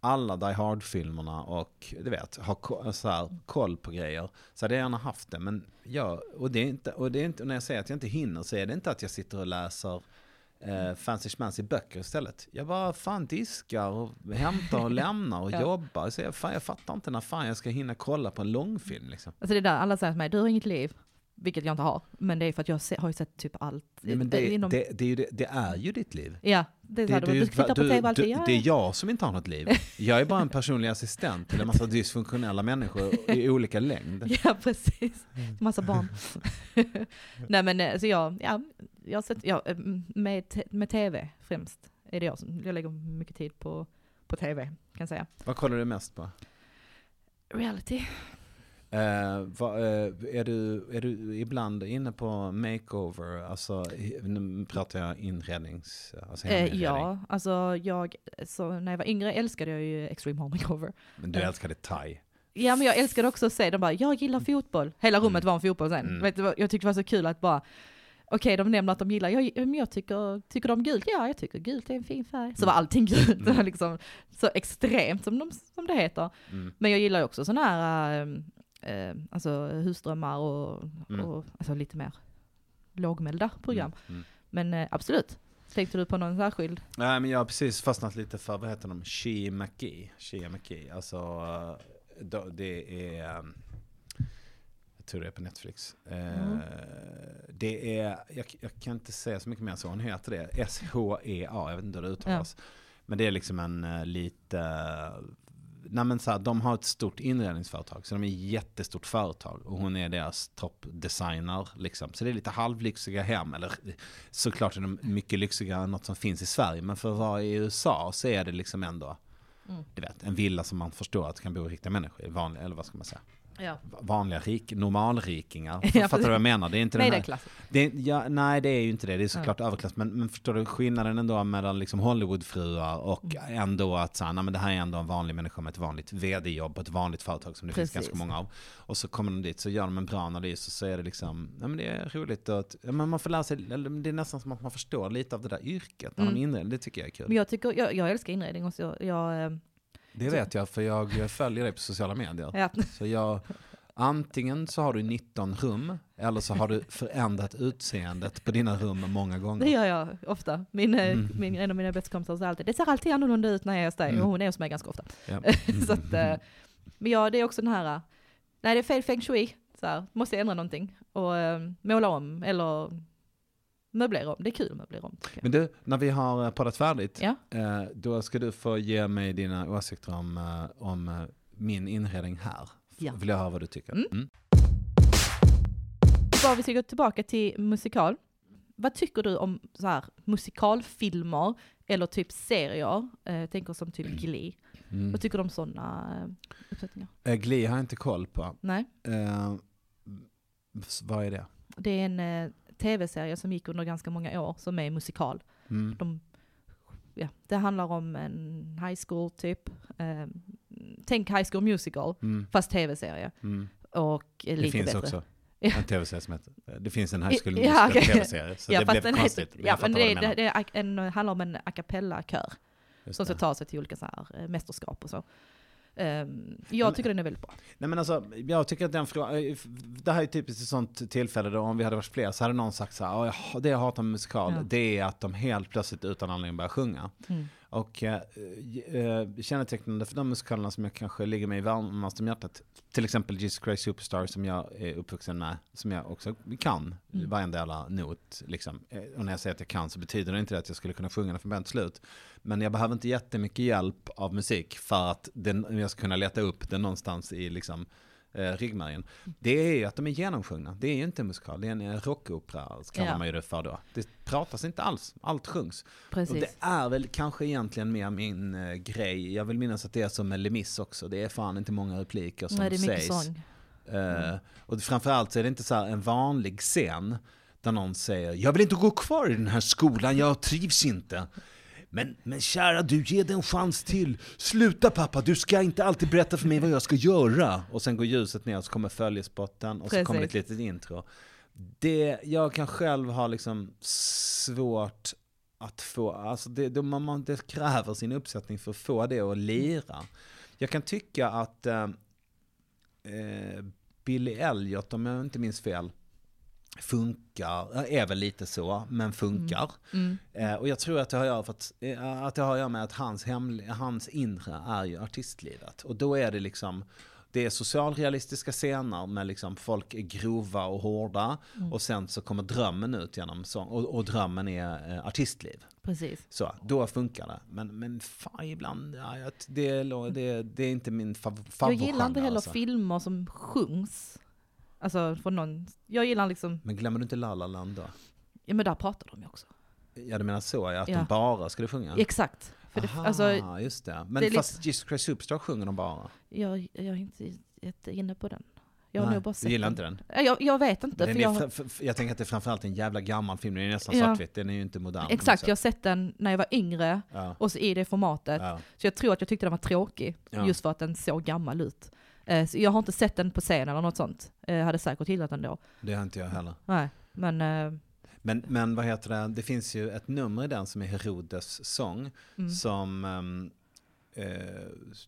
alla Die Hard-filmerna och du vet, ha så här, koll på grejer. Så hade jag gärna haft det. Men jag, och det är inte, och det är inte, och när jag säger att jag inte hinner så är det inte att jag sitter och läser eh, fancy schmancy böcker istället. Jag bara fan diskar och hämtar och lämnar och Ja. jobbar. Så jag, fan, jag fattar inte när fan jag ska hinna kolla på en långfilm liksom. Alltså det är där alla säger till mig, du har inget liv. Vilket jag inte har. Men det är för att jag har ju sett typ allt. Nej, men det, inom- det, det, är ju det, det är ju ditt liv. Ja, det är Det, du, du tittar på du- tv alltid. du- det är jag som inte har något liv. Jag är bara en personlig assistent till en massa dysfunktionella människor i olika längd. Ja, precis. Massa barn. Nej men eh, så jag, ja, jag har sett, ja, eh, med, med tv främst. Är det jag som, jag lägger mycket tid på, på tv, kan jag säga. Vad kollar du mest på? Reality. Eh, vad, eh, är, du, är du ibland inne på makeover? Alltså, nu pratar jag inrednings... Alltså Eh, ja, alltså jag, så när jag var yngre älskade jag ju Extreme Home Makeover. Men du eh. älskade thai. Ja men jag älskade också att se, de bara, jag gillar fotboll. Hela rummet Mm. var en fotboll sen. Mm. Vet jag tyckte det var så kul att bara, okej de nämner att de gillar, jag, men jag tycker, tycker de gult? Ja, jag tycker gult är en fin färg. Så var allting gult, Mm. liksom så extremt som, de, som det heter. Mm. Men jag gillar ju också sådana här, äh, äh, alltså husdrömmar och, Mm. och alltså lite mer lågmälda program. Mm. Mm. Men eh, absolut. Tänkte du på någon särskild? Nej men jag har precis fastnat lite för, vad heter de? Shea McGee. Shea McGee. Alltså, eh, det är... är på Netflix. Eh, Mm. Det är, jag, jag kan inte säga så mycket mer så, hon heter det. S-H-E-A, jag vet inte hur det uttalas. Men det är liksom en uh, lite... Nej men så här, de har ett stort inredningsföretag, så de är ett jättestort företag. Och hon är deras toppdesigner. Liksom. Så det är lite halvlyxiga hem, eller såklart är de mycket lyxigare än något som finns i Sverige. Men för att vara i USA så är det liksom ändå, Mm. du vet, en villa som man förstår att det kan bo riktiga människor i. Vanliga, eller vad ska man säga? Ja. Vanliga rik, normalrikingar. Ja, Fattar du vad jag menar? Det är inte den här, Medelklass. det är, ja, nej, det är ju inte det. Det är såklart överklass. Men, men förstår du skillnaden ändå mellan liksom Hollywoodfruar och Mm. ändå att så här, nej, men det här är ändå en vanlig människa med ett vanligt vd-jobb på ett vanligt företag som det Precis. finns ganska många av. Och så kommer de dit så gör de en bra analys och så är det liksom, nej men det är roligt att, ja, men man får lära sig, det är nästan som att man förstår lite av det där yrket när Mm. de inreder. Det tycker jag är kul. Men jag, tycker, jag, jag älskar inredning också. Jag, jag, eh, Det vet jag för jag följer dig på sociala medier. ja. Så jag, antingen så har du 19 rum eller så har du förändrat utseendet på dina rum många gånger. Det gör jag ofta. Min, eh, Mm. min, en av mina bästa kompisar säger alltid, det ser alltid annorlunda ut när jag är hos dig. Mm. Och hon är hos mig ganska ofta. Ja. så att, eh, men ja, det är också den här, eh, nej det är fel feng shui. Så här, måste jag ändra någonting. Och måla om eller möblera om. Det är kul att möblera om. Men du, när vi har eh, poddat färdigt, Ja. eh, då ska du få ge mig dina åsikter om, eh, om min inredning här. Ja. Vill jag höra vad du tycker. Mm. Mm. Bara vi ska gå tillbaka till musikal. Vad tycker du om så här, musikalfilmer eller typ serier? Eh, jag tänker som typ Glee. Mm. Vad tycker du om sådana eh, uppsättningar? Eh, Glee har jag inte koll på. Nej, Eh, vad är det? det är en tv-serie som gick under ganska många år som är musikal. Mm. De, ja, det handlar om en high school typ. Eh, tänk High School Musical, Mm. fast tv-serie. Mm. Och eh, Det lite finns bättre. också Ja. en tv-serie som heter, det finns en High School Ja, Musical okej. tv-serie. Så det blev den konstigt. Heter, ja, men det, det, det är en, handlar om en a cappella-kör som ska ta sig till olika så här, eh, mästerskap och så. Ehm, jag tycker den är väldigt bra. Nej men alltså, jag tycker att den frågan, det här är typiskt ett sånt tillfälle då om vi hade varit fler så hade någon sagt så här, "Ja, jag- det jag hatar med musikal, Ja. det är att de helt plötsligt utan anledning börjar sjunga. Mm. Och eh, eh, kännetecknande för de musikalerna som jag kanske ligger mig varmast om hjärtat, till exempel Jesus Christ Superstar som jag är uppvuxen med, som jag också kan, Mm. varenda jävla not. Liksom. Eh, Och när jag säger att jag kan så betyder det inte att jag skulle kunna sjunga den från början till slut. Men jag behöver inte jättemycket hjälp av musik för att den, jag ska kunna leta upp den någonstans i liksom, eh, ryggmärgen. Det är att de är genomsjungna. Det är inte en musikal, det är en eh, rockopera kallar Ja. man ju det för då. Det pratas inte alls, allt sjungs. Och Precis. det är väl kanske egentligen mer min eh, grej. Jag vill minnas att det är som med Lemiss också. Det är fan inte många repliker som Nej, det är mycket sägs. sång. Eh, och framförallt så är det inte så en vanlig scen där någon säger Jag vill inte gå kvar i den här skolan, jag trivs inte. Men, men kära du, ge det en chans till. Sluta pappa, du ska inte alltid berätta för mig vad jag ska göra. Och sen går ljuset ner och så kommer följespotten och så Precis. kommer det ett litet intro. Det, jag kan själv ha liksom svårt att få, alltså det, det, man, man, det kräver sin uppsättning för att få det att lira. Jag kan tycka att eh, eh, Billy Elliot, om jag inte minns fel, funkar, eh, är väl lite så, men funkar. Mm. Eh, och jag tror att det har att göra, för att, eh, att det har att göra med att hans, hemli, hans inre är ju artistlivet. Och då är det liksom, det är socialrealistiska scener med liksom folk är grova och hårda. Och sen så kommer drömmen ut genom sång. Och, och drömmen är eh, artistliv. Precis. Så, då funkar det. Men, men fan ibland, ja, jag- det, är, det, det är inte min fav- Jag favoritgenre. gillar inte heller alltså. filmer som sjungs. Alltså från någon, jag gillar liksom, Men glömmer du inte La La Land då? ja men där pratar de ju också. Ja du menar så, ja, att Ja. de bara skulle sjunga? Exakt. För det, Aha, alltså, just det. Men det fast Jesus Christ Superstar sjunger de bara? jag, jag är inte jätte inne på den. Jag har Nej, nog bara du sett gillar den. inte den? Ja, Jag, jag vet inte. För jag, fra- f- f- jag tänker att det är framförallt en jävla gammal film, den är nästan Ja. svartvitt, den är ju inte modern. exakt, sätt. jag har sett den när jag var yngre Ja, och så i det formatet. ja. Så jag tror att jag tyckte den var tråkig, Ja. just för att den såg gammal ut. Eh, Så jag har inte sett den på scen eller något sånt. Jag hade säkert gillat den då. Det har inte jag heller. Nej, men eh, Men, men vad heter det, det finns ju ett nummer i den som är Herodes sång, mm. som, ehm, eh,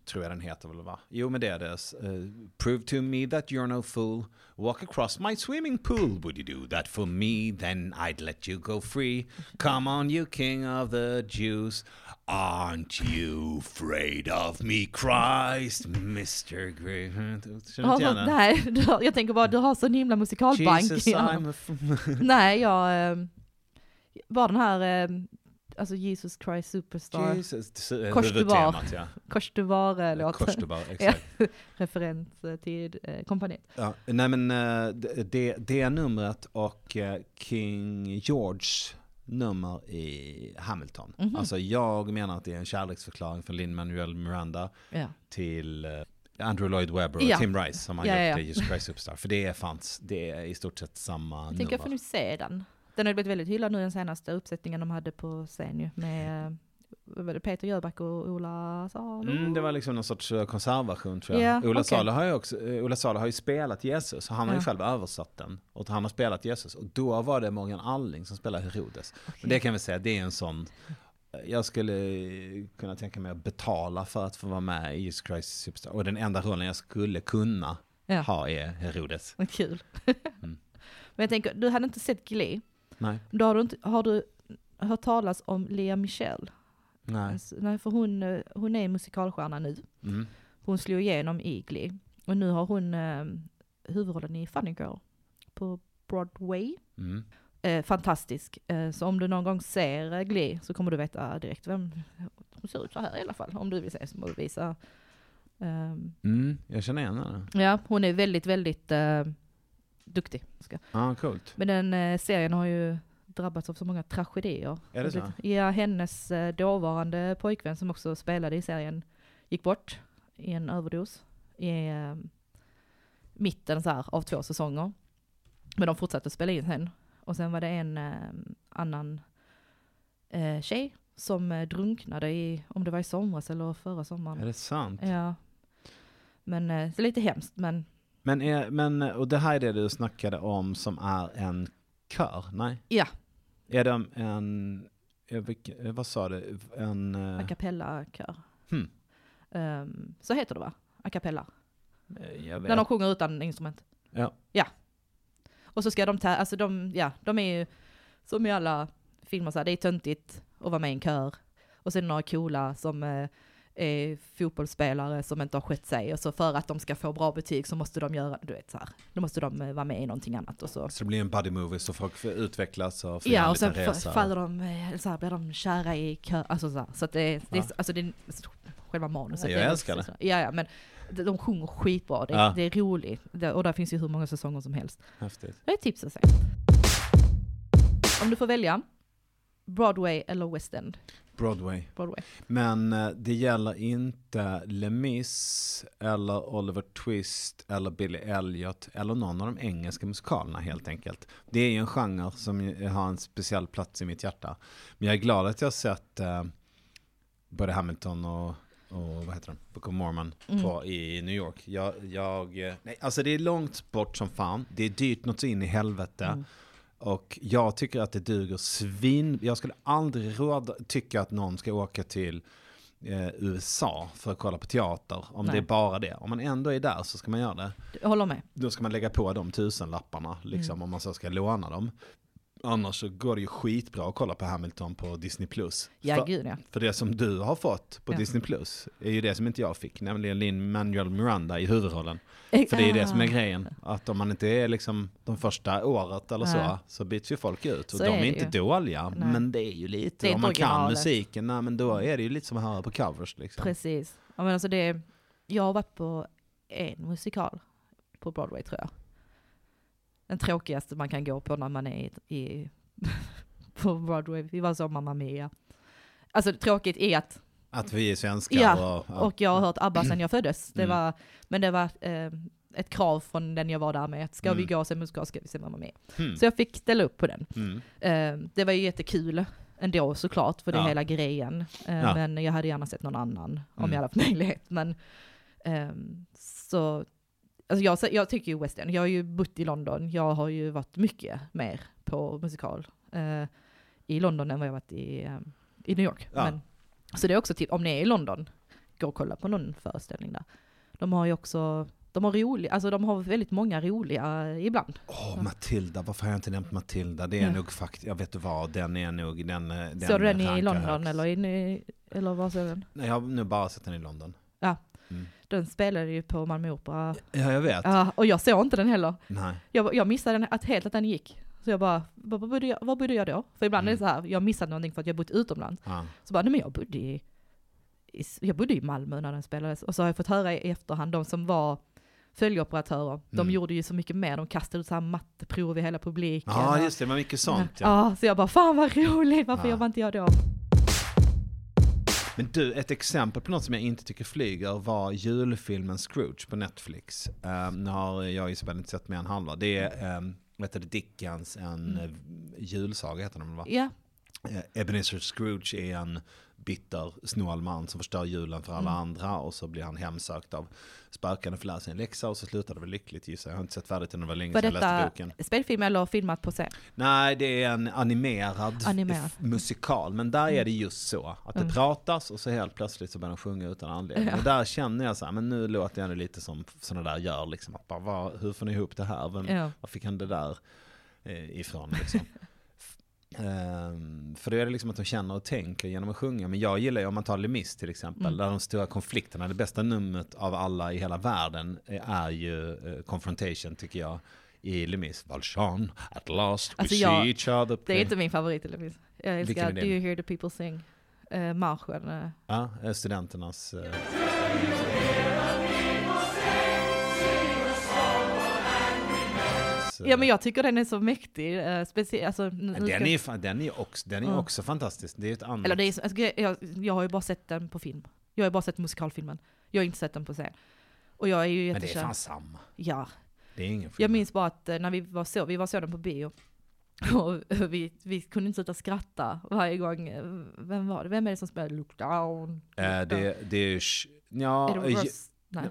tror jag den heter väl va? Jo men det är det. Eh, Prove to me that you're no fool, walk across my swimming pool. Would you do that for me, then I'd let you go free. Come on you king of the Jews. Aren't you afraid of me Christ, Mr. Grey? Känner du Ja, nej, jag tänker bara du har sån himla musikalbank. Jesus Ja. I'm a Nej, jag... Eh, bara den här, eh, alltså Jesus Christ Superstar, Jesus, Kors du var. ja. Kors du. Kors du var, exakt. Referens eh, till eh, kompaniet. Ja, nej men eh, det- det, numret och eh, King George nummer i Hamilton. Mhm. Alltså jag menar att det är en kärleksförklaring från Lin-Manuel Miranda Ja. till Andrew Lloyd Webber och Ja. Tim Rice som har Ja, ja, gjort ja. eh, Jesus Christ Superstar. För det fanns, det är i stort sett samma Jag tänker jag får nummer. nu se den. Den har ju blivit väldigt hyllad nu den senaste uppsättningen de hade på scen ju med eh, Peter Jöback och Ola Salo. Mm, det var liksom någon sorts eh, konservversion tror jag. Ja, Ola, okej. Salo har ju också, eh, Ola Salo har ju spelat Jesus, han har ju Ja. själv översatt den. Och han har spelat Jesus, och då var det Morgan Alling som spelade Herodes. Men det kan vi säga, det är en sån, jag skulle kunna tänka mig att betala för att få vara med i Jesus Christ Superstar. Och den enda rollen jag skulle kunna Ja. ha är Herodes. Kul. Mm. Men jag tänker, du hade inte sett Glee. Nej, Då har du, inte, har du hört talas om Lea Michelle? nej. Alltså, nej, för hon, eh, hon är musikalstjärna nu. Mm. Hon slog igenom i Glee. Och nu har hon eh, huvudrollen i Funny Girl på Broadway. Mm. Eh, fantastisk. Eh, så om du någon gång ser eh, Glee så kommer du veta direkt vem hon ser ut så här i alla fall. Om du vill se så må du visa. Ehm, Mm, jag känner igen henne. ja, hon är väldigt, väldigt eh, duktig. Ska. Ja, coolt. Men den eh, serien har ju drabbats av så många tragedier. Är det så? Ja, hennes eh, dåvarande pojkvän som också spelade i serien gick bort i en överdos i eh, mitten så här, av två säsonger. Men de fortsatte spela in sen. Och sen var det en eh, annan eh, tjej som eh, drunknade i, om det var i somras eller förra sommaren. Är det sant? Ja. Men eh, det är lite hemskt men Men, är, men, och det här är det du snackade om som är en kör? Nej? Ja. Är det en, eh, eh, vad sa du, en... eh, a cappella-kör. Hmm. Ehm, så heter det va? A cappella. När de sjunger utan instrument. Ja. Och så ska de ta, alltså de, ja, de är ju som i alla filmer så här, det är töntigt att vara med i en kör. Och sen några coola som eh, fotbollsspelare som inte har skött sig. Och så för att de ska få bra betyg så måste de göra, du vet så här, då måste de eh, vara med i någonting annat. Och så Så det blir en buddy movie så folk utvecklas och får Ja, och sen faller de, eh, så här, blir de kära i kö, alltså så, här, så att det, det, är, Ja. alltså det är själva manuset. Jag älskar så- Ja, ja, men de, sjunger skitbra, det, Ja. det är roligt. Det, och där finns ju hur många säsonger som helst. Häftigt. Det är ett tips att se. Om du får välja, Broadway eller West End? Broadway. Broadway. Men eh, det gäller inte Les eller Oliver Twist eller Billy Elliot eller någon av de engelska musikalerna helt enkelt. Det är ju en genre som har en speciell plats i mitt hjärta. Men jag är glad att jag har sett eh, både Hamilton och, och vad heter den? Book of Mormon Mm. på, i New York. Jag, jag, eh, nej, alltså det är långt bort som fan. Det är dyrt något så in i helvete. Mm. Och jag tycker att det duger svin. Jag skulle aldrig råda, tycka att någon ska åka till eh, USA för att kolla på teater. Om Nej. det är bara det. Om man ändå är där så ska man göra det. Jag håller med. Då ska man lägga på de tusenlapparna, liksom, Mm. om man så ska låna dem. Annars så går det ju skitbra att kolla på Hamilton på Disney+. Plus. Ja, för, gud ja. för det som du har fått på Ja. Disney Plus är ju det som inte jag fick, nämligen Lin Manuel Miranda i huvudrollen. För det är det som är Ah. grejen. Att om man inte är liksom de första året eller så, Nej. så byts ju folk ut. Och Så de är är, inte ju. dåliga, Nej. men det är ju lite, är om man kan originalet. musiken, nej, men då är det ju lite som att höra på covers. Liksom. Precis. Ja, men alltså det, jag har varit på en musikal på Broadway tror jag. Den tråkigaste man kan gå på när man är i, i på Broadway. Vi var så Mamma Mia. Alltså tråkigt är att, Att vi är svenskar. Ja, och, ja. och jag har hört ABBA sedan jag föddes. Det Mm. var, men det var eh, ett krav från den jag var där med. Att ska vi Mm. gå och se musikal ska vi se Mamma Mia. Hmm. Så jag fick ställa upp på den. Mm. Eh, det var ju jättekul ändå såklart, för det är Ja. hela grejen. Eh, Ja. Men jag hade gärna sett någon annan om Mm. jag hade haft möjlighet. Men ehm, så, alltså jag, jag tycker ju West End, jag har ju bott i London, jag har ju varit mycket mer på musikal eh, i London än vad jag varit i, eh, i New York. Ja. Men, så det är också typ, om ni är i London, gå och kolla på någon föreställning där. De har ju också, de har roliga, alltså de har väldigt många roliga ibland. Åh, Matilda, varför har jag inte nämnt Matilda? Det är Ja. nog faktiskt, jag vet du vad, den är nog, den, eh, den Såg du den i London högst. eller, i, eller vad såg den? Nej, jag har nu bara sett den i London. Mm. Den spelade ju på Malmö Opera. Ja, jag vet. Ja, och jag såg inte den heller. Nej. Jag, jag missade den, att helt att den gick. Så jag bara, vad vad bodde jag, vad bodde jag då? För ibland är det Mm. så här, jag missade någonting för att jag bott utomlands. Ja. Så bara, nej men jag bodde i, i, jag bodde i Malmö när den spelades. Och så har jag fått höra i efterhand, de som var följeoperatörer, de Mm. gjorde ju så mycket mer. De kastade ut så här matteprov i hela publiken. ja, just det, det var mycket sånt. Ja. Ja, så jag bara, fan vad roligt, varför Ja. jobbar inte jag då? Men du, ett exempel på något som jag inte tycker flyger var julfilmen Scrooge på Netflix. Um, nu har jag och Isabel inte sett mer än halva. Det är, um, vad heter det, Dickens, en Mm. mm. julsaga heter den va? Ja, Eh, Ebenezer Scrooge är en bitter, snål man som förstör julen för alla Mm. andra och så blir han hemsökt av spöken och får lära sig en läxa och så slutar det väl lyckligt gissar jag. Jag har inte sett färdigt den, det var länge var sedan jag läste detta boken. spelfilm eller filmat på scen? Nej, det är en animerad, Animerad. musikal. Men där är det just så. Att det Mm. pratas och så helt plötsligt så börjar de sjunga utan anledning. Ja. Och där känner jag så här, men nu låter jag lite som sådana där gör. Liksom, att bara, vad, hur får ni ihop det här? Vem, Ja. Var fick han det där eh, ifrån? Liksom? Ehm, för då är det liksom att de känner och tänker genom att sjunga. Men jag gillar ju om man tar Lemis till exempel, Mm. där de stora konflikterna, det bästa numret av alla i hela världen eh, är ju eh, Confrontation tycker jag. I Lemis, Valjean, at last we Alltså, see jag- each other. Det är inte min favorit eller minst. Jag älskar Do you hear the people sing? Uh, marschen. Ja, eh, studenternas... eh, så- Ja men jag tycker den är så mäktig. Uh, specie- alltså, Men ska- den är fan- den är också, den är Ja. också fantastisk. Det är ett annat... Eller det är, så- alltså, jag, jag har ju bara sett den på film. Jag har ju bara sett musikalfilmen. Jag har inte sett den på scen. Och jag är ju men det är jättekär. fan samma. Ja. Det är ingen Jag skillnad. minns bara att eh, när vi var så, vi var så den på bio. Och vi, vi kunde inte sluta skratta varje gång. eh, Vem var det? Vem är det som spelar Look Down? Eh, det, det är ju... Ja, är det eh, Russ? Nej.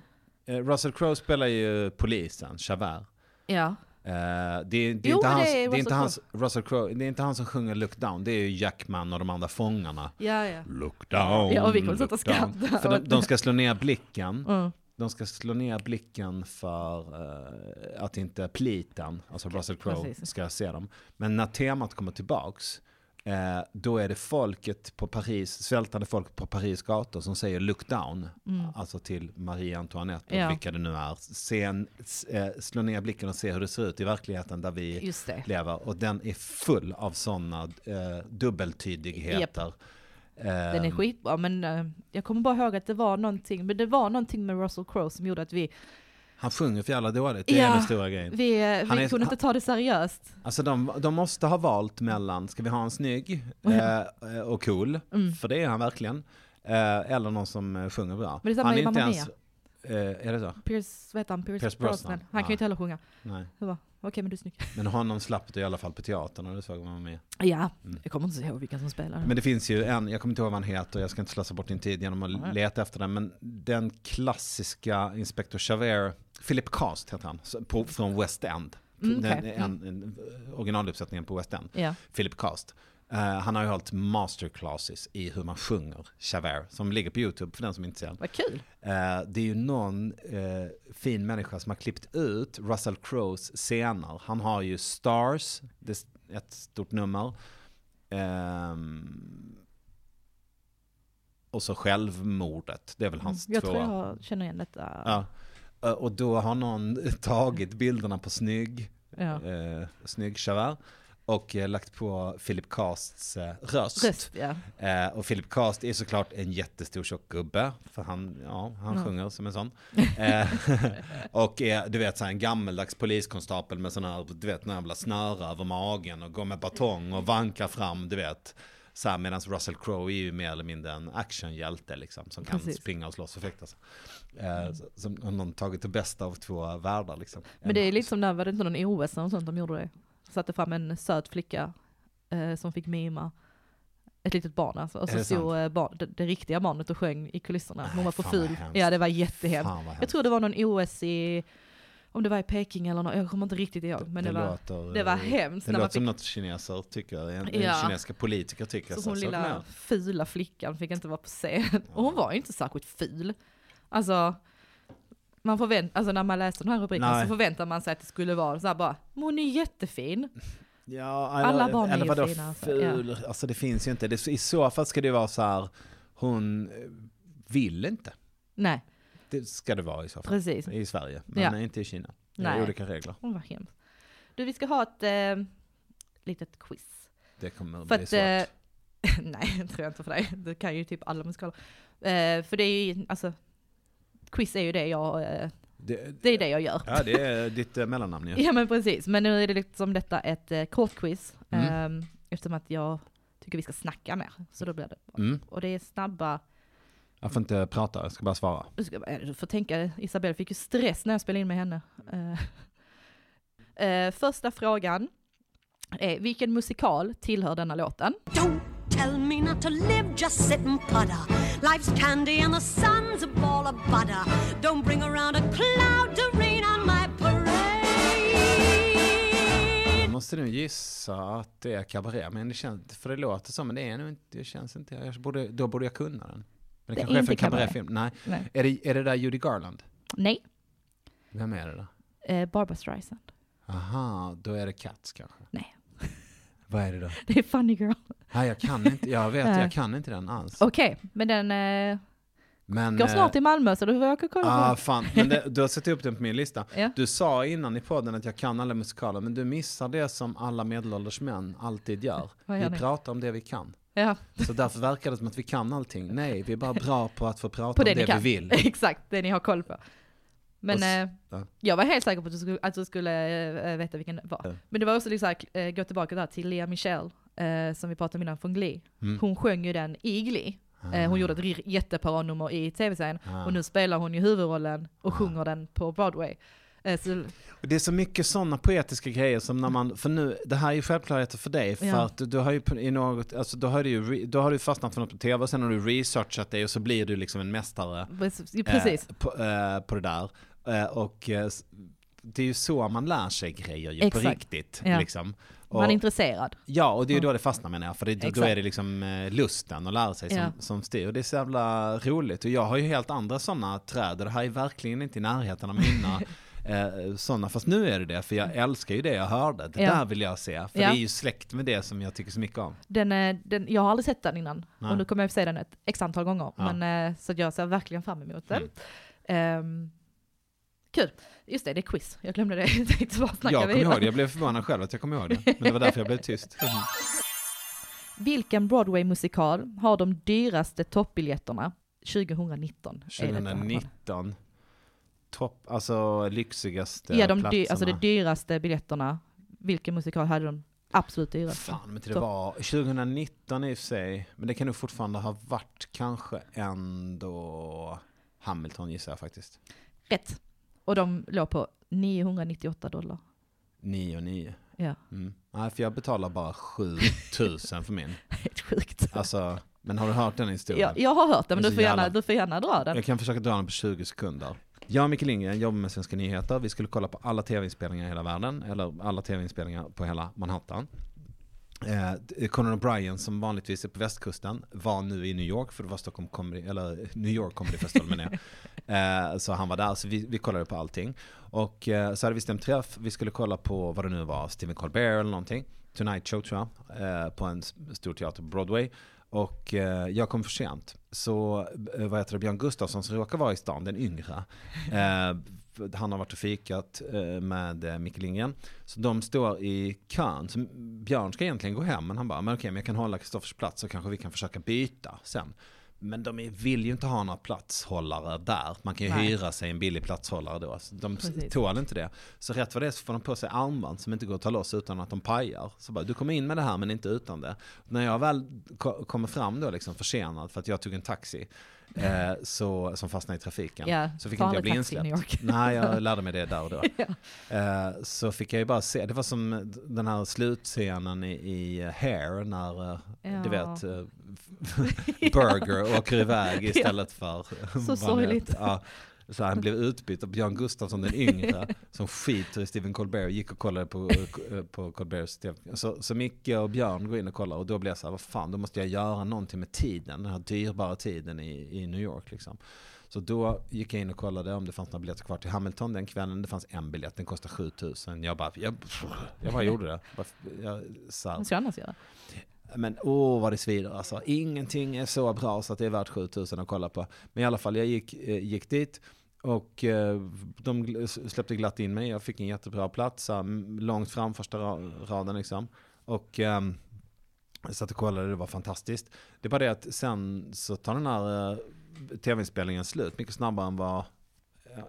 eh, Russell Crowe spelar ju polisen, Javert. Ja. Eh, det, är- det är Jo, inte hans, det det är är Russell inte hans, Russell Crowe, det är inte han som sjunger Look Down, det är ju Jackman och de andra fångarna. Ja, ja. Look down, Ja, och vi kommer look down. För de, de ska slå ner blicken. Mm. De ska slå ner blicken för eh, att inte pliten, alltså Russell Crowe, ska se dem. Men när temat kommer tillbaks, Eh, då är det folket på Paris, svältande folk på Paris gator som säger look down. Alltså till Marie Antoinette och Mm. Ja. vilka det nu är. Se en, s- eh, slå ner blicken och se hur det ser ut i verkligheten där vi lever. Och den är full av sådana eh, dubbeltydigheter. Den är skitbra, men eh, jag kommer bara ihåg att det var någonting, men det var någonting med Russell Crowe som gjorde att vi, Han sjunger för jävla dåligt, det är Ja. den stora grejen. vi, Han vi är- kunde inte ta det seriöst. Alltså de, de måste ha valt mellan, ska vi ha en snygg eh, och cool, Mm. för det är han verkligen, eh, eller någon som eh, sjunger bra. Men han är inte ens, eh, är det så? Pierce, vad heter han? Pierce, Pierce Brosnan. Brosnan. Han kan ju inte heller sjunga. Nej. Jag bara, Okej, men du är snygg. Men honom slapp du i alla fall på teatern när du såg honom med. Ja, Mm. jag kommer inte ihåg vilka som spelar. Men det finns ju en, jag kommer inte ihåg vad han heter, jag ska inte slösa bort din tid genom att Nej. leta efter den, men den klassiska Inspector Javert, Philip Cast heter han, på, från West End. Mm, Den, okej. en, en, originaluppsättningen på West End. Ja, Philip Cast. Eh, han har ju hållit masterclasses i hur man sjunger Javert, som ligger på YouTube för den som inte ser. vad kul. Eh, det är ju någon eh, fin människa som har klippt ut Russell Crowes scener. Han har ju Stars, det är ett stort nummer. Ehm, och så Självmordet, det är väl hans Jag två. tror jag känner igen detta. Ja. Och då har någon tagit bilderna på snygg, Ja. snygg Javert och eh, lagt på Philip Casts eh, röst. Röst, ja. Eh, och Philip Cast är såklart en jättestor tjock gubbe, för han, ja, han Ja. sjunger som en sån. Och är, du vet, så här, en gammeldags poliskonstapel med sån här, du vet, jävla snöre över magen och går med batong och vankar fram, du vet. Så här, medan Russell Crowe är ju mer eller mindre en actionhjälte liksom, som kan Precis. springa och slåss och fäktas. Eh, som har någon tagit det bästa av två världar liksom. Men det är lite som när, var det inte någon OS eller sånt de gjorde det? Satte fram en söt flicka eh, som fick mima ett litet barn alltså. Och så det stod eh, barn, det, det riktiga barnet och sjöng i kulisserna. Hon var vad ful. Ja det var jättehemskt. Jag tror det var någon OS i, om det var i Peking eller något, jag kommer inte riktigt ihåg. Men det, var, låter, det var eh, hemskt. Det låter som fick, något kineser tycker, Ja. kinesiska politiker tycker. så hon så, lilla så, fula flickan fick inte vara på scen. Och hon var ju inte särskilt ful. Alltså, man förvänt, alltså när man läste den här rubriken Nej. så förväntar man sig att det skulle vara så här bara, hon är jättefin. Ja, Alla barn är ju fina, alltså, ful? Alltså det finns ju inte. Det, I så fall ska det vara så här, hon eh, vill inte. Nej, Det ska det vara i så fall. precis. I Sverige, men Ja. inte i Kina. Det Nej. är olika regler. Hon var hemskt. Du, vi ska ha ett eh, litet quiz. Det kommer att För bli att, svårt. eh, nej, det tror jag inte för dig. Det kan ju typ alla musikaler. Eh, för det är ju, alltså, quiz är ju det jag, eh, det, det är det jag gör. Ja, det är ditt eh, mellannamn ju. Ja men precis, men nu är det liksom detta ett eh, kort quiz. Mm. Eh, eftersom att jag tycker vi ska snacka mer. Så då blir det. Mm. Och det är snabba, Jag får inte prata, jag ska bara svara. du, ska, du får tänka, Isabelle fick ju stress när jag spelade in med henne. Eh, första frågan är, vilken musikal tillhör denna låten? Don't tell me not to live, just sit and putter. Life's candy and the sun's a ball of butter. Don't bring around a cloud to rain on my parade. Jag måste nu gissa att det är Cabaret, men det känns, för det låter så, men det är nog inte, det känns inte, jag borde, då borde jag kunna den. Men det, Det är kanske är för en Cabaret. Cabaret-film. Nej. Nej. Är det, är det där Judy Garland? Nej, Vem är det då? eh, Barbra Streisand. Aha, då är det Cats kanske? Nej. Vad är det då? Det är Funny Girl. Nej, jag kan inte, jag vet, jag kan inte den alls. Okej, men den eh, Men, går eh, snart till Malmö så du får kolla på Ah, den. fan. Men det, du har satt upp den på min lista. Ja. Du sa innan i podden att jag kan alla musikaler, men du missar det som alla medelålders män alltid gör. Vad gör vi ni? pratar om det vi kan. Ja, Så därför verkar det som att vi kan allting. Nej, vi är bara bra på att få prata på om det det, ni kan. vi vill. Exakt, det ni har koll på. Men eh, ja. jag var helt säker på att du skulle, att du skulle eh, veta vilken det var. Ja. Men det var också liksom, eh, gå tillbaka där till Lea Michelle, eh, som vi pratade om innan från Glee. Mm. Hon sjöng ju den i Glee. Eh, hon gjorde ett jätteparanummer i tv-serien. Ah. Och nu spelar hon ju huvudrollen och sjunger den på Broadway. Så, Det är så mycket sådana poetiska grejer som när man, för nu, det här är ju självklarheter för dig, för Ja. att du, har ju i något, alltså då har du ju, då har du fastnat för något på tv och sen har du researchat det och så blir du liksom en mästare. precis. eh, på, eh, på det där. Eh, och eh, det är ju så man lär sig grejer ju på riktigt. Ja. Liksom. Och, Man är intresserad. ja, och det är ju då det fastnar menar jag, för det, då, är det liksom eh, lusten att lära sig som, Ja. som styr. Och det är så jävla roligt. Och jag har ju helt andra sådana träd och det här är verkligen inte i närheten av mina Eh, sådana, fast nu är det det, för jag älskar ju det jag hörde. Det Ja. där vill jag se, för Ja. det är ju släkt med det som jag tycker så mycket om. Den, den, jag har aldrig sett den innan Nej. och nu kommer jag få se den ett x antal gånger. Men, så jag ser verkligen fram emot den. Ehm, kul. Just det, det är quiz. Jag glömde det. Jag tänkte bara snacka Jag kommer ihåg det, jag blev förvånad själv att jag kommer ihåg det. Men det var därför jag blev tyst. Vilken Broadway-musikal har de dyraste toppbiljetterna 2019? är detta. 2019. Topp, alltså lyxigaste Ja, de platserna. alltså de dyraste biljetterna. Vilken musikal hade de absolut dyraste? Fan, men det Topp. var 2019 i och för sig. Men det kan nog fortfarande ha varit kanske ändå Hamilton gissar jag faktiskt. Rätt. Och de låg på 998 dollar. 9 och 9. Ja, Mm. Nej, för jag betalar bara 7000 för min. helt sjukt. Alltså, men har du hört den historien? Jag, jag har hört det, men du får, gärna, du får gärna dra den. Jag kan försöka dra den på 20 sekunder. Jag och Micke Lindgren jobbar med Svenska nyheter. Vi skulle kolla på alla tv-inspelningar i hela världen, eller alla tv-inspelningar på hela Manhattan. Eh, Conan O'Brien som vanligtvis är på västkusten var nu i New York för det var Stockholm Comedy, eller New York Comedy Festival menar jag. Eh, så han var där, så vi, vi kollade på allting. Och eh, så hade vi stämt träff, vi skulle kolla på vad det nu var, Stephen Colbert eller någonting. Tonight Show tror jag, eh, på en stor teater på Broadway. Och eh, jag kom för sent. Så eh, vad heter det, Björn Gustafsson som råkar vara i stan, den yngre. Eh, han har varit och fikat eh, med eh, Micke Lindgren. Så de står i kön. Så Björn ska egentligen gå hem men han bara, men okej men jag kan hålla Kristoffers plats så kanske vi kan försöka byta sen. Men de vill ju inte ha några platshållare där. Man kan ju Nej. hyra sig en billig platshållare då. Så de Precis. tål inte det. Så rätt vad det är så får de på sig armband som inte går att ta loss utan att de pajar. Så bara, du kommer in med det här men inte utan det. när jag väl ko- kommer fram då liksom försenad för att jag tog en taxi. Eh, så, som fastnade i trafiken. Ja, så fick inte jag bli insläppt. Nej, jag lärde mig det där och då. Ja. Eh, så fick jag ju bara se, det var som den här slutscenen i, i Hair när, Ja. du vet, eh, Burger åker iväg istället för... Så sorgligt. Ja, så han blev utbytt av Björn Gustafsson den yngre som skiter i Stephen Colbert och gick och kollade på, på Colberts. Så, så Micke och Björn går in och kollar och då blir jag så här, vad fan, då måste jag göra någonting med tiden, den här dyrbara tiden i, i New York liksom. Så då gick jag in och kollade om det fanns några biljetter kvar till Hamilton den kvällen. Det fanns en biljett, den kostade 7000. Jag bara, jag, jag bara gjorde det. Jag, så här, Vad ska jag annars göra? Men åh vad det svider alltså. Ingenting är så bra så att det är värt 7000 att kolla på. Men i alla fall, jag gick, eh, gick dit och eh, de släppte glatt in mig. Jag fick en jättebra plats, eh, långt fram första raden liksom. Och ehm, jag satt och kollade, det var fantastiskt. Det är bara det att sen så tar den här tv-inspelningen slut mycket snabbare än vad,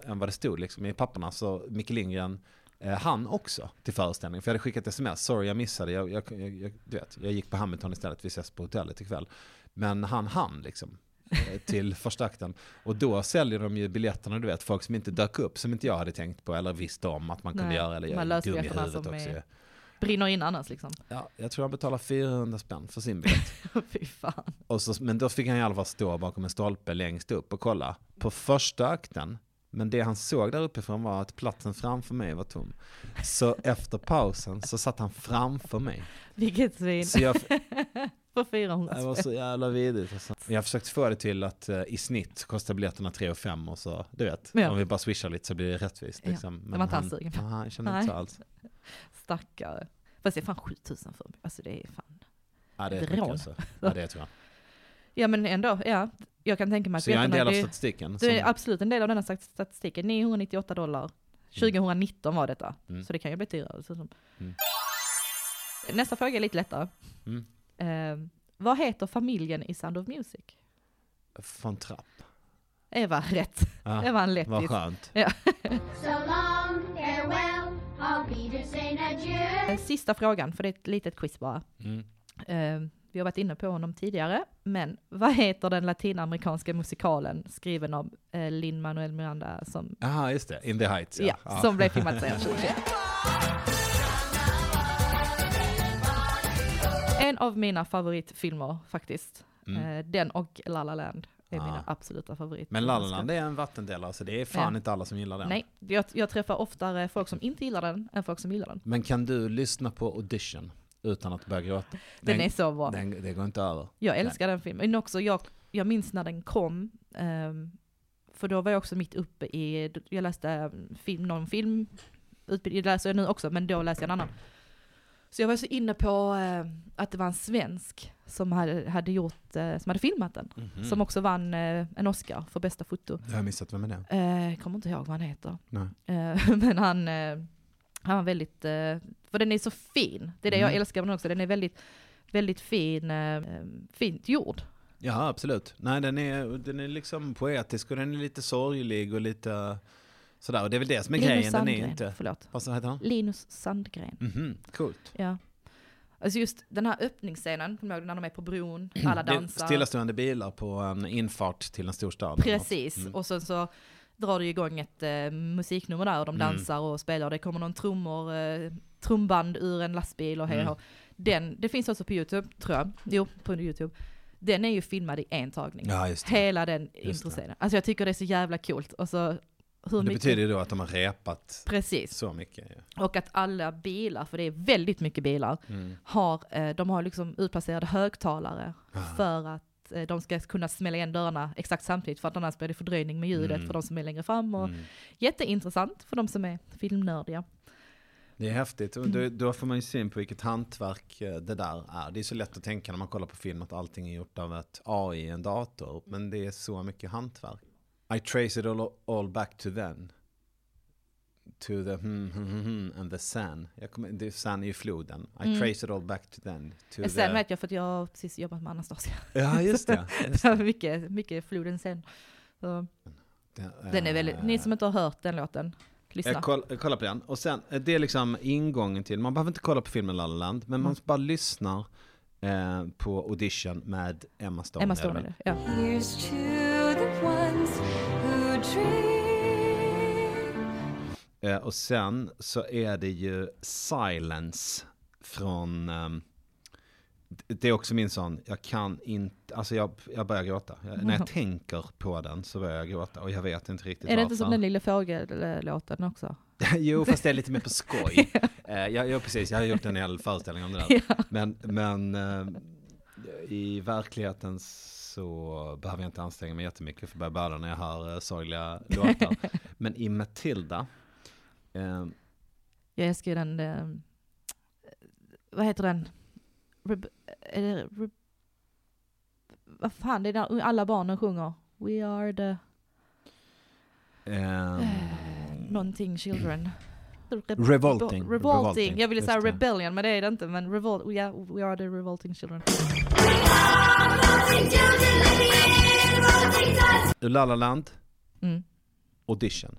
än vad det stod liksom i papperna. Så Micke Lindgren han också till föreställningen. För jag hade skickat sms, sorry jag missade, jag, jag, jag, du vet, jag gick på Hamilton istället, vi ses på hotellet ikväll. Men han hann liksom eh, till första akten. Och då säljer de ju biljetterna, du vet, folk som inte dök upp, som inte jag hade tänkt på eller visste om att man kunde Nej, göra. Eller jag är dum i huvudet också. är- Brinner in annars liksom. Ja, jag tror han betalar 400 spänn för sin biljett. Fy fan. Och så, men då fick han i alla fall stå bakom en stolpe längst upp och kolla på första akten. Men det han såg där uppifrån var att platsen framför mig var tom. Så efter pausen så satt han framför mig. Vilket svin. Så jag, För 400 det var så jävla vidrigt. Alltså. Jag försökte få det till att eh, i snitt kostar biljetterna 3 och 5 och så, du vet, Ja. om vi bara swishar lite så blir det rättvist. Ja, Liksom. det var inte han, sugen på. han kände Nej. inte så alls. Stackare. Fast det är fan 7000 för Alltså det är fan. Ja, det är Ett rån. alltså. Ja, det tror jag. Ja men ändå, ja. Jag kan tänka mig att Så jag är en del av det- statistiken. Du är som- absolut en del av denna stat- statistiken. 998 dollar. 2019 var detta. Mm. Så det kan ju bli dyrare. Så som. Mm. Nästa fråga är lite lättare. Mm. Eh, vad heter familjen i Sound of Music? Von Trapp. Eva, rätt. Ja, Det var en lätt vad skönt. So long, farewell, I'll be to saying adieu. Sista frågan, för det är ett litet quiz bara. Mm. Eh, vi har varit inne på honom tidigare, men vad heter den latinamerikanska musikalen skriven av eh, Lin-Manuel Miranda som, Jaha, just det. In the Heights, ja. ja. som blev filmatiserad 2021? En av mina favoritfilmer faktiskt. Mm. Eh, den och La La Land är Ah. mina absoluta favoriter. Men La La Land är en vattendelare, så det är fan Ja. inte alla som gillar den. Nej, jag, jag träffar oftare folk som inte gillar den än folk som gillar den. Men kan du lyssna på Audition utan att börja gråta? Den, är så bra. Den, det går inte över. Jag älskar den filmen. Men också, jag, jag minns när den kom, ehm, för då var jag också mitt uppe i, jag läste film, någon film, utbildning, det läser jag nu också, men då läste jag en annan. Så jag var så inne på eh, att det var en svensk som hade, hade gjort, eh, som hade filmat den. Mhm. Som också vann eh, en Oscar för bästa foto. Jag har missat, vem är det? Eh, kommer inte ihåg vad han heter. Eh, men han, eh, han var väldigt, eh, för den är så fin. Det är det jag Mm. älskar med den också. Den är väldigt, väldigt fin, eh, eh, fint gjord. Ja, absolut. Nej, den är, den är liksom poetisk och den är lite sorglig och lite sådär. Och det är väl det som är Linus grejen, den är Sandgren, inte... förlåt. Vad så heter han? Linus Sandgren. Mhm, coolt. Ja. Alltså just den här öppningsscenen, kommer när de är på bron, alla Det är dansar. Stillastående bilar på en infart till en storstad. eller något. Precis, Mm. och sen så drar det igång ett eh, musiknummer där och de Mm. dansar och spelar det kommer någon trummor, eh, trumband ur en lastbil och hej Mm. Den, det finns också på YouTube, tror jag. Jo, på YouTube. Den är ju filmad i en tagning. Ja. Hela den introscenen. Alltså jag tycker det är så jävla coolt. Och så hur det mycket... betyder ju då att de har repat Precis. så mycket. Ja. Och att alla bilar, för det är väldigt mycket bilar, Mm. har, eh, de har liksom utplacerade högtalare Ah. för att eh, de ska kunna smälla igen dörrarna exakt samtidigt för att annars blir det fördröjning med ljudet Mm. för de som är längre fram. Och Mm. Jätteintressant för de som är filmnördiga. Det är häftigt och Mm. då, då får man ju syn på vilket hantverk eh, det där är. Det är så lätt att tänka när man kollar på film att allting är gjort av ett AI en dator. Men det är så mycket hantverk. I trace it all, all back to then. To the hmm, hmm, hmm, hmm and the sun. Jag kommer, det, sun är ju floden. I Mm. trace it all back to then. To Sen the... vet jag för att jag har precis jobbat med Anastasia. Ja, just det. Just det. mycket, mycket floden sen. Så, Den, den är väldigt, ni som inte har hört den låten, lyssna. Jag koll, jag kollar på den. Och sen, eh, det är liksom ingången till, man behöver inte kolla på filmen La La Land, men man Mm. bara lyssnar eh, på audition med Emma Stone. Emma Stone ja. Eh, och sen så är det ju Silence från, ehm, det är också min sån, jag kan inte, alltså jag, jag börjar gråta. Jag, när jag tänker på den så börjar jag gråta och jag vet inte riktigt Är det varför. inte som den lilla fågellåten också? jo, fast det är lite mer på skoj. eh, jag, jag, precis, jag har gjort en hel föreställning om det där. Ja. Men, men eh, i verkligheten så behöver jag inte anstränga mig jättemycket för att börja bära när jag hör eh, sorgliga låtar. Men i Matilda, eh, Jag älskar ju den, eh, vad heter den? Reb, är det, Reb, vad fan, det är där alla barnen sjunger. We are the, ehm, någonting children. Re- Revolting. Revolting. Revolting, Jag ville säga rebellion, men det är det inte. Men revolt, we are, we are the revolting children. La Land, Mm. audition.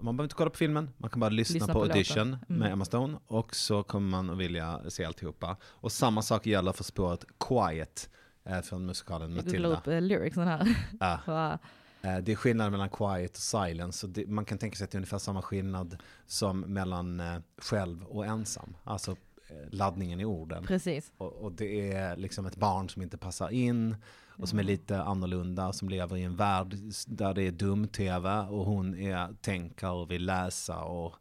Man behöver inte kolla på filmen, man kan bara lyssna, Lyssna på, på audition. Mm. med Emma Stone och så kommer man att vilja se alltihopa. Och samma sak gäller för spåret Quiet eh, från musikalen Jag googlar Matilda. upp uh, lyricsen här. Eh, Det är skillnad mellan quiet och silence. Det, man kan tänka sig att det är ungefär samma skillnad som mellan eh, själv och ensam. Alltså eh, laddningen i orden. Precis. Och, och det är liksom ett barn som inte passar in och som är lite annorlunda, som lever i en värld där det är dum-tv och hon är tänkare och vill läsa och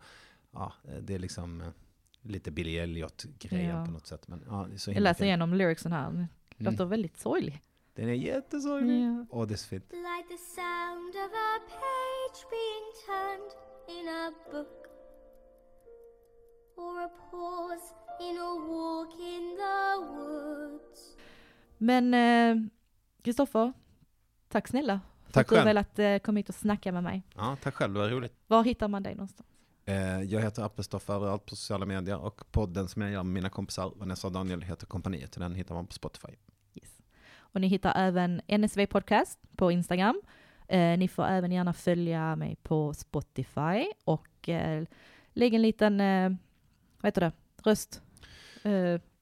ja, det är liksom eh, lite Billy Elliot-grejen Ja. på något sätt. Men, ja, så Jag läser igenom lyricsen här. Det låter Mm. väldigt sorglig. Den är jättesorglig. Ja. Och det är så fint. Like the sound of a page being turned in a book, or a pause in a walk in the woods. Men eh, Kristoffer, tack snälla. För Tack att du själv. velat eh, komma hit och snacka med mig. Ja, tack själv, det var roligt. Var hittar man dig någonstans? Eh, Jag heter Appelstoff överallt på sociala medier och podden som jag gör med mina kompisar, Vanessa och Daniel, heter Kompaniet. Den hittar man på Spotify. Yes. Och ni hittar även NSV Podcast på Instagram. Eh, ni får även gärna följa mig på Spotify och eh, lägg en liten, eh, vad heter det, röst. Eh,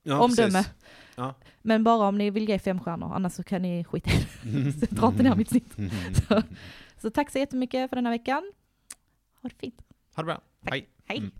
Ja, Omdöme. precis. Ja. men bara om ni vill ge fem stjärnor, annars så kan ni skita i det. Så Dra inte ner mitt snitt. Så, så tack så jättemycket för den här veckan. Ha det fint. Ha det bra. Hej. Hej. Mm.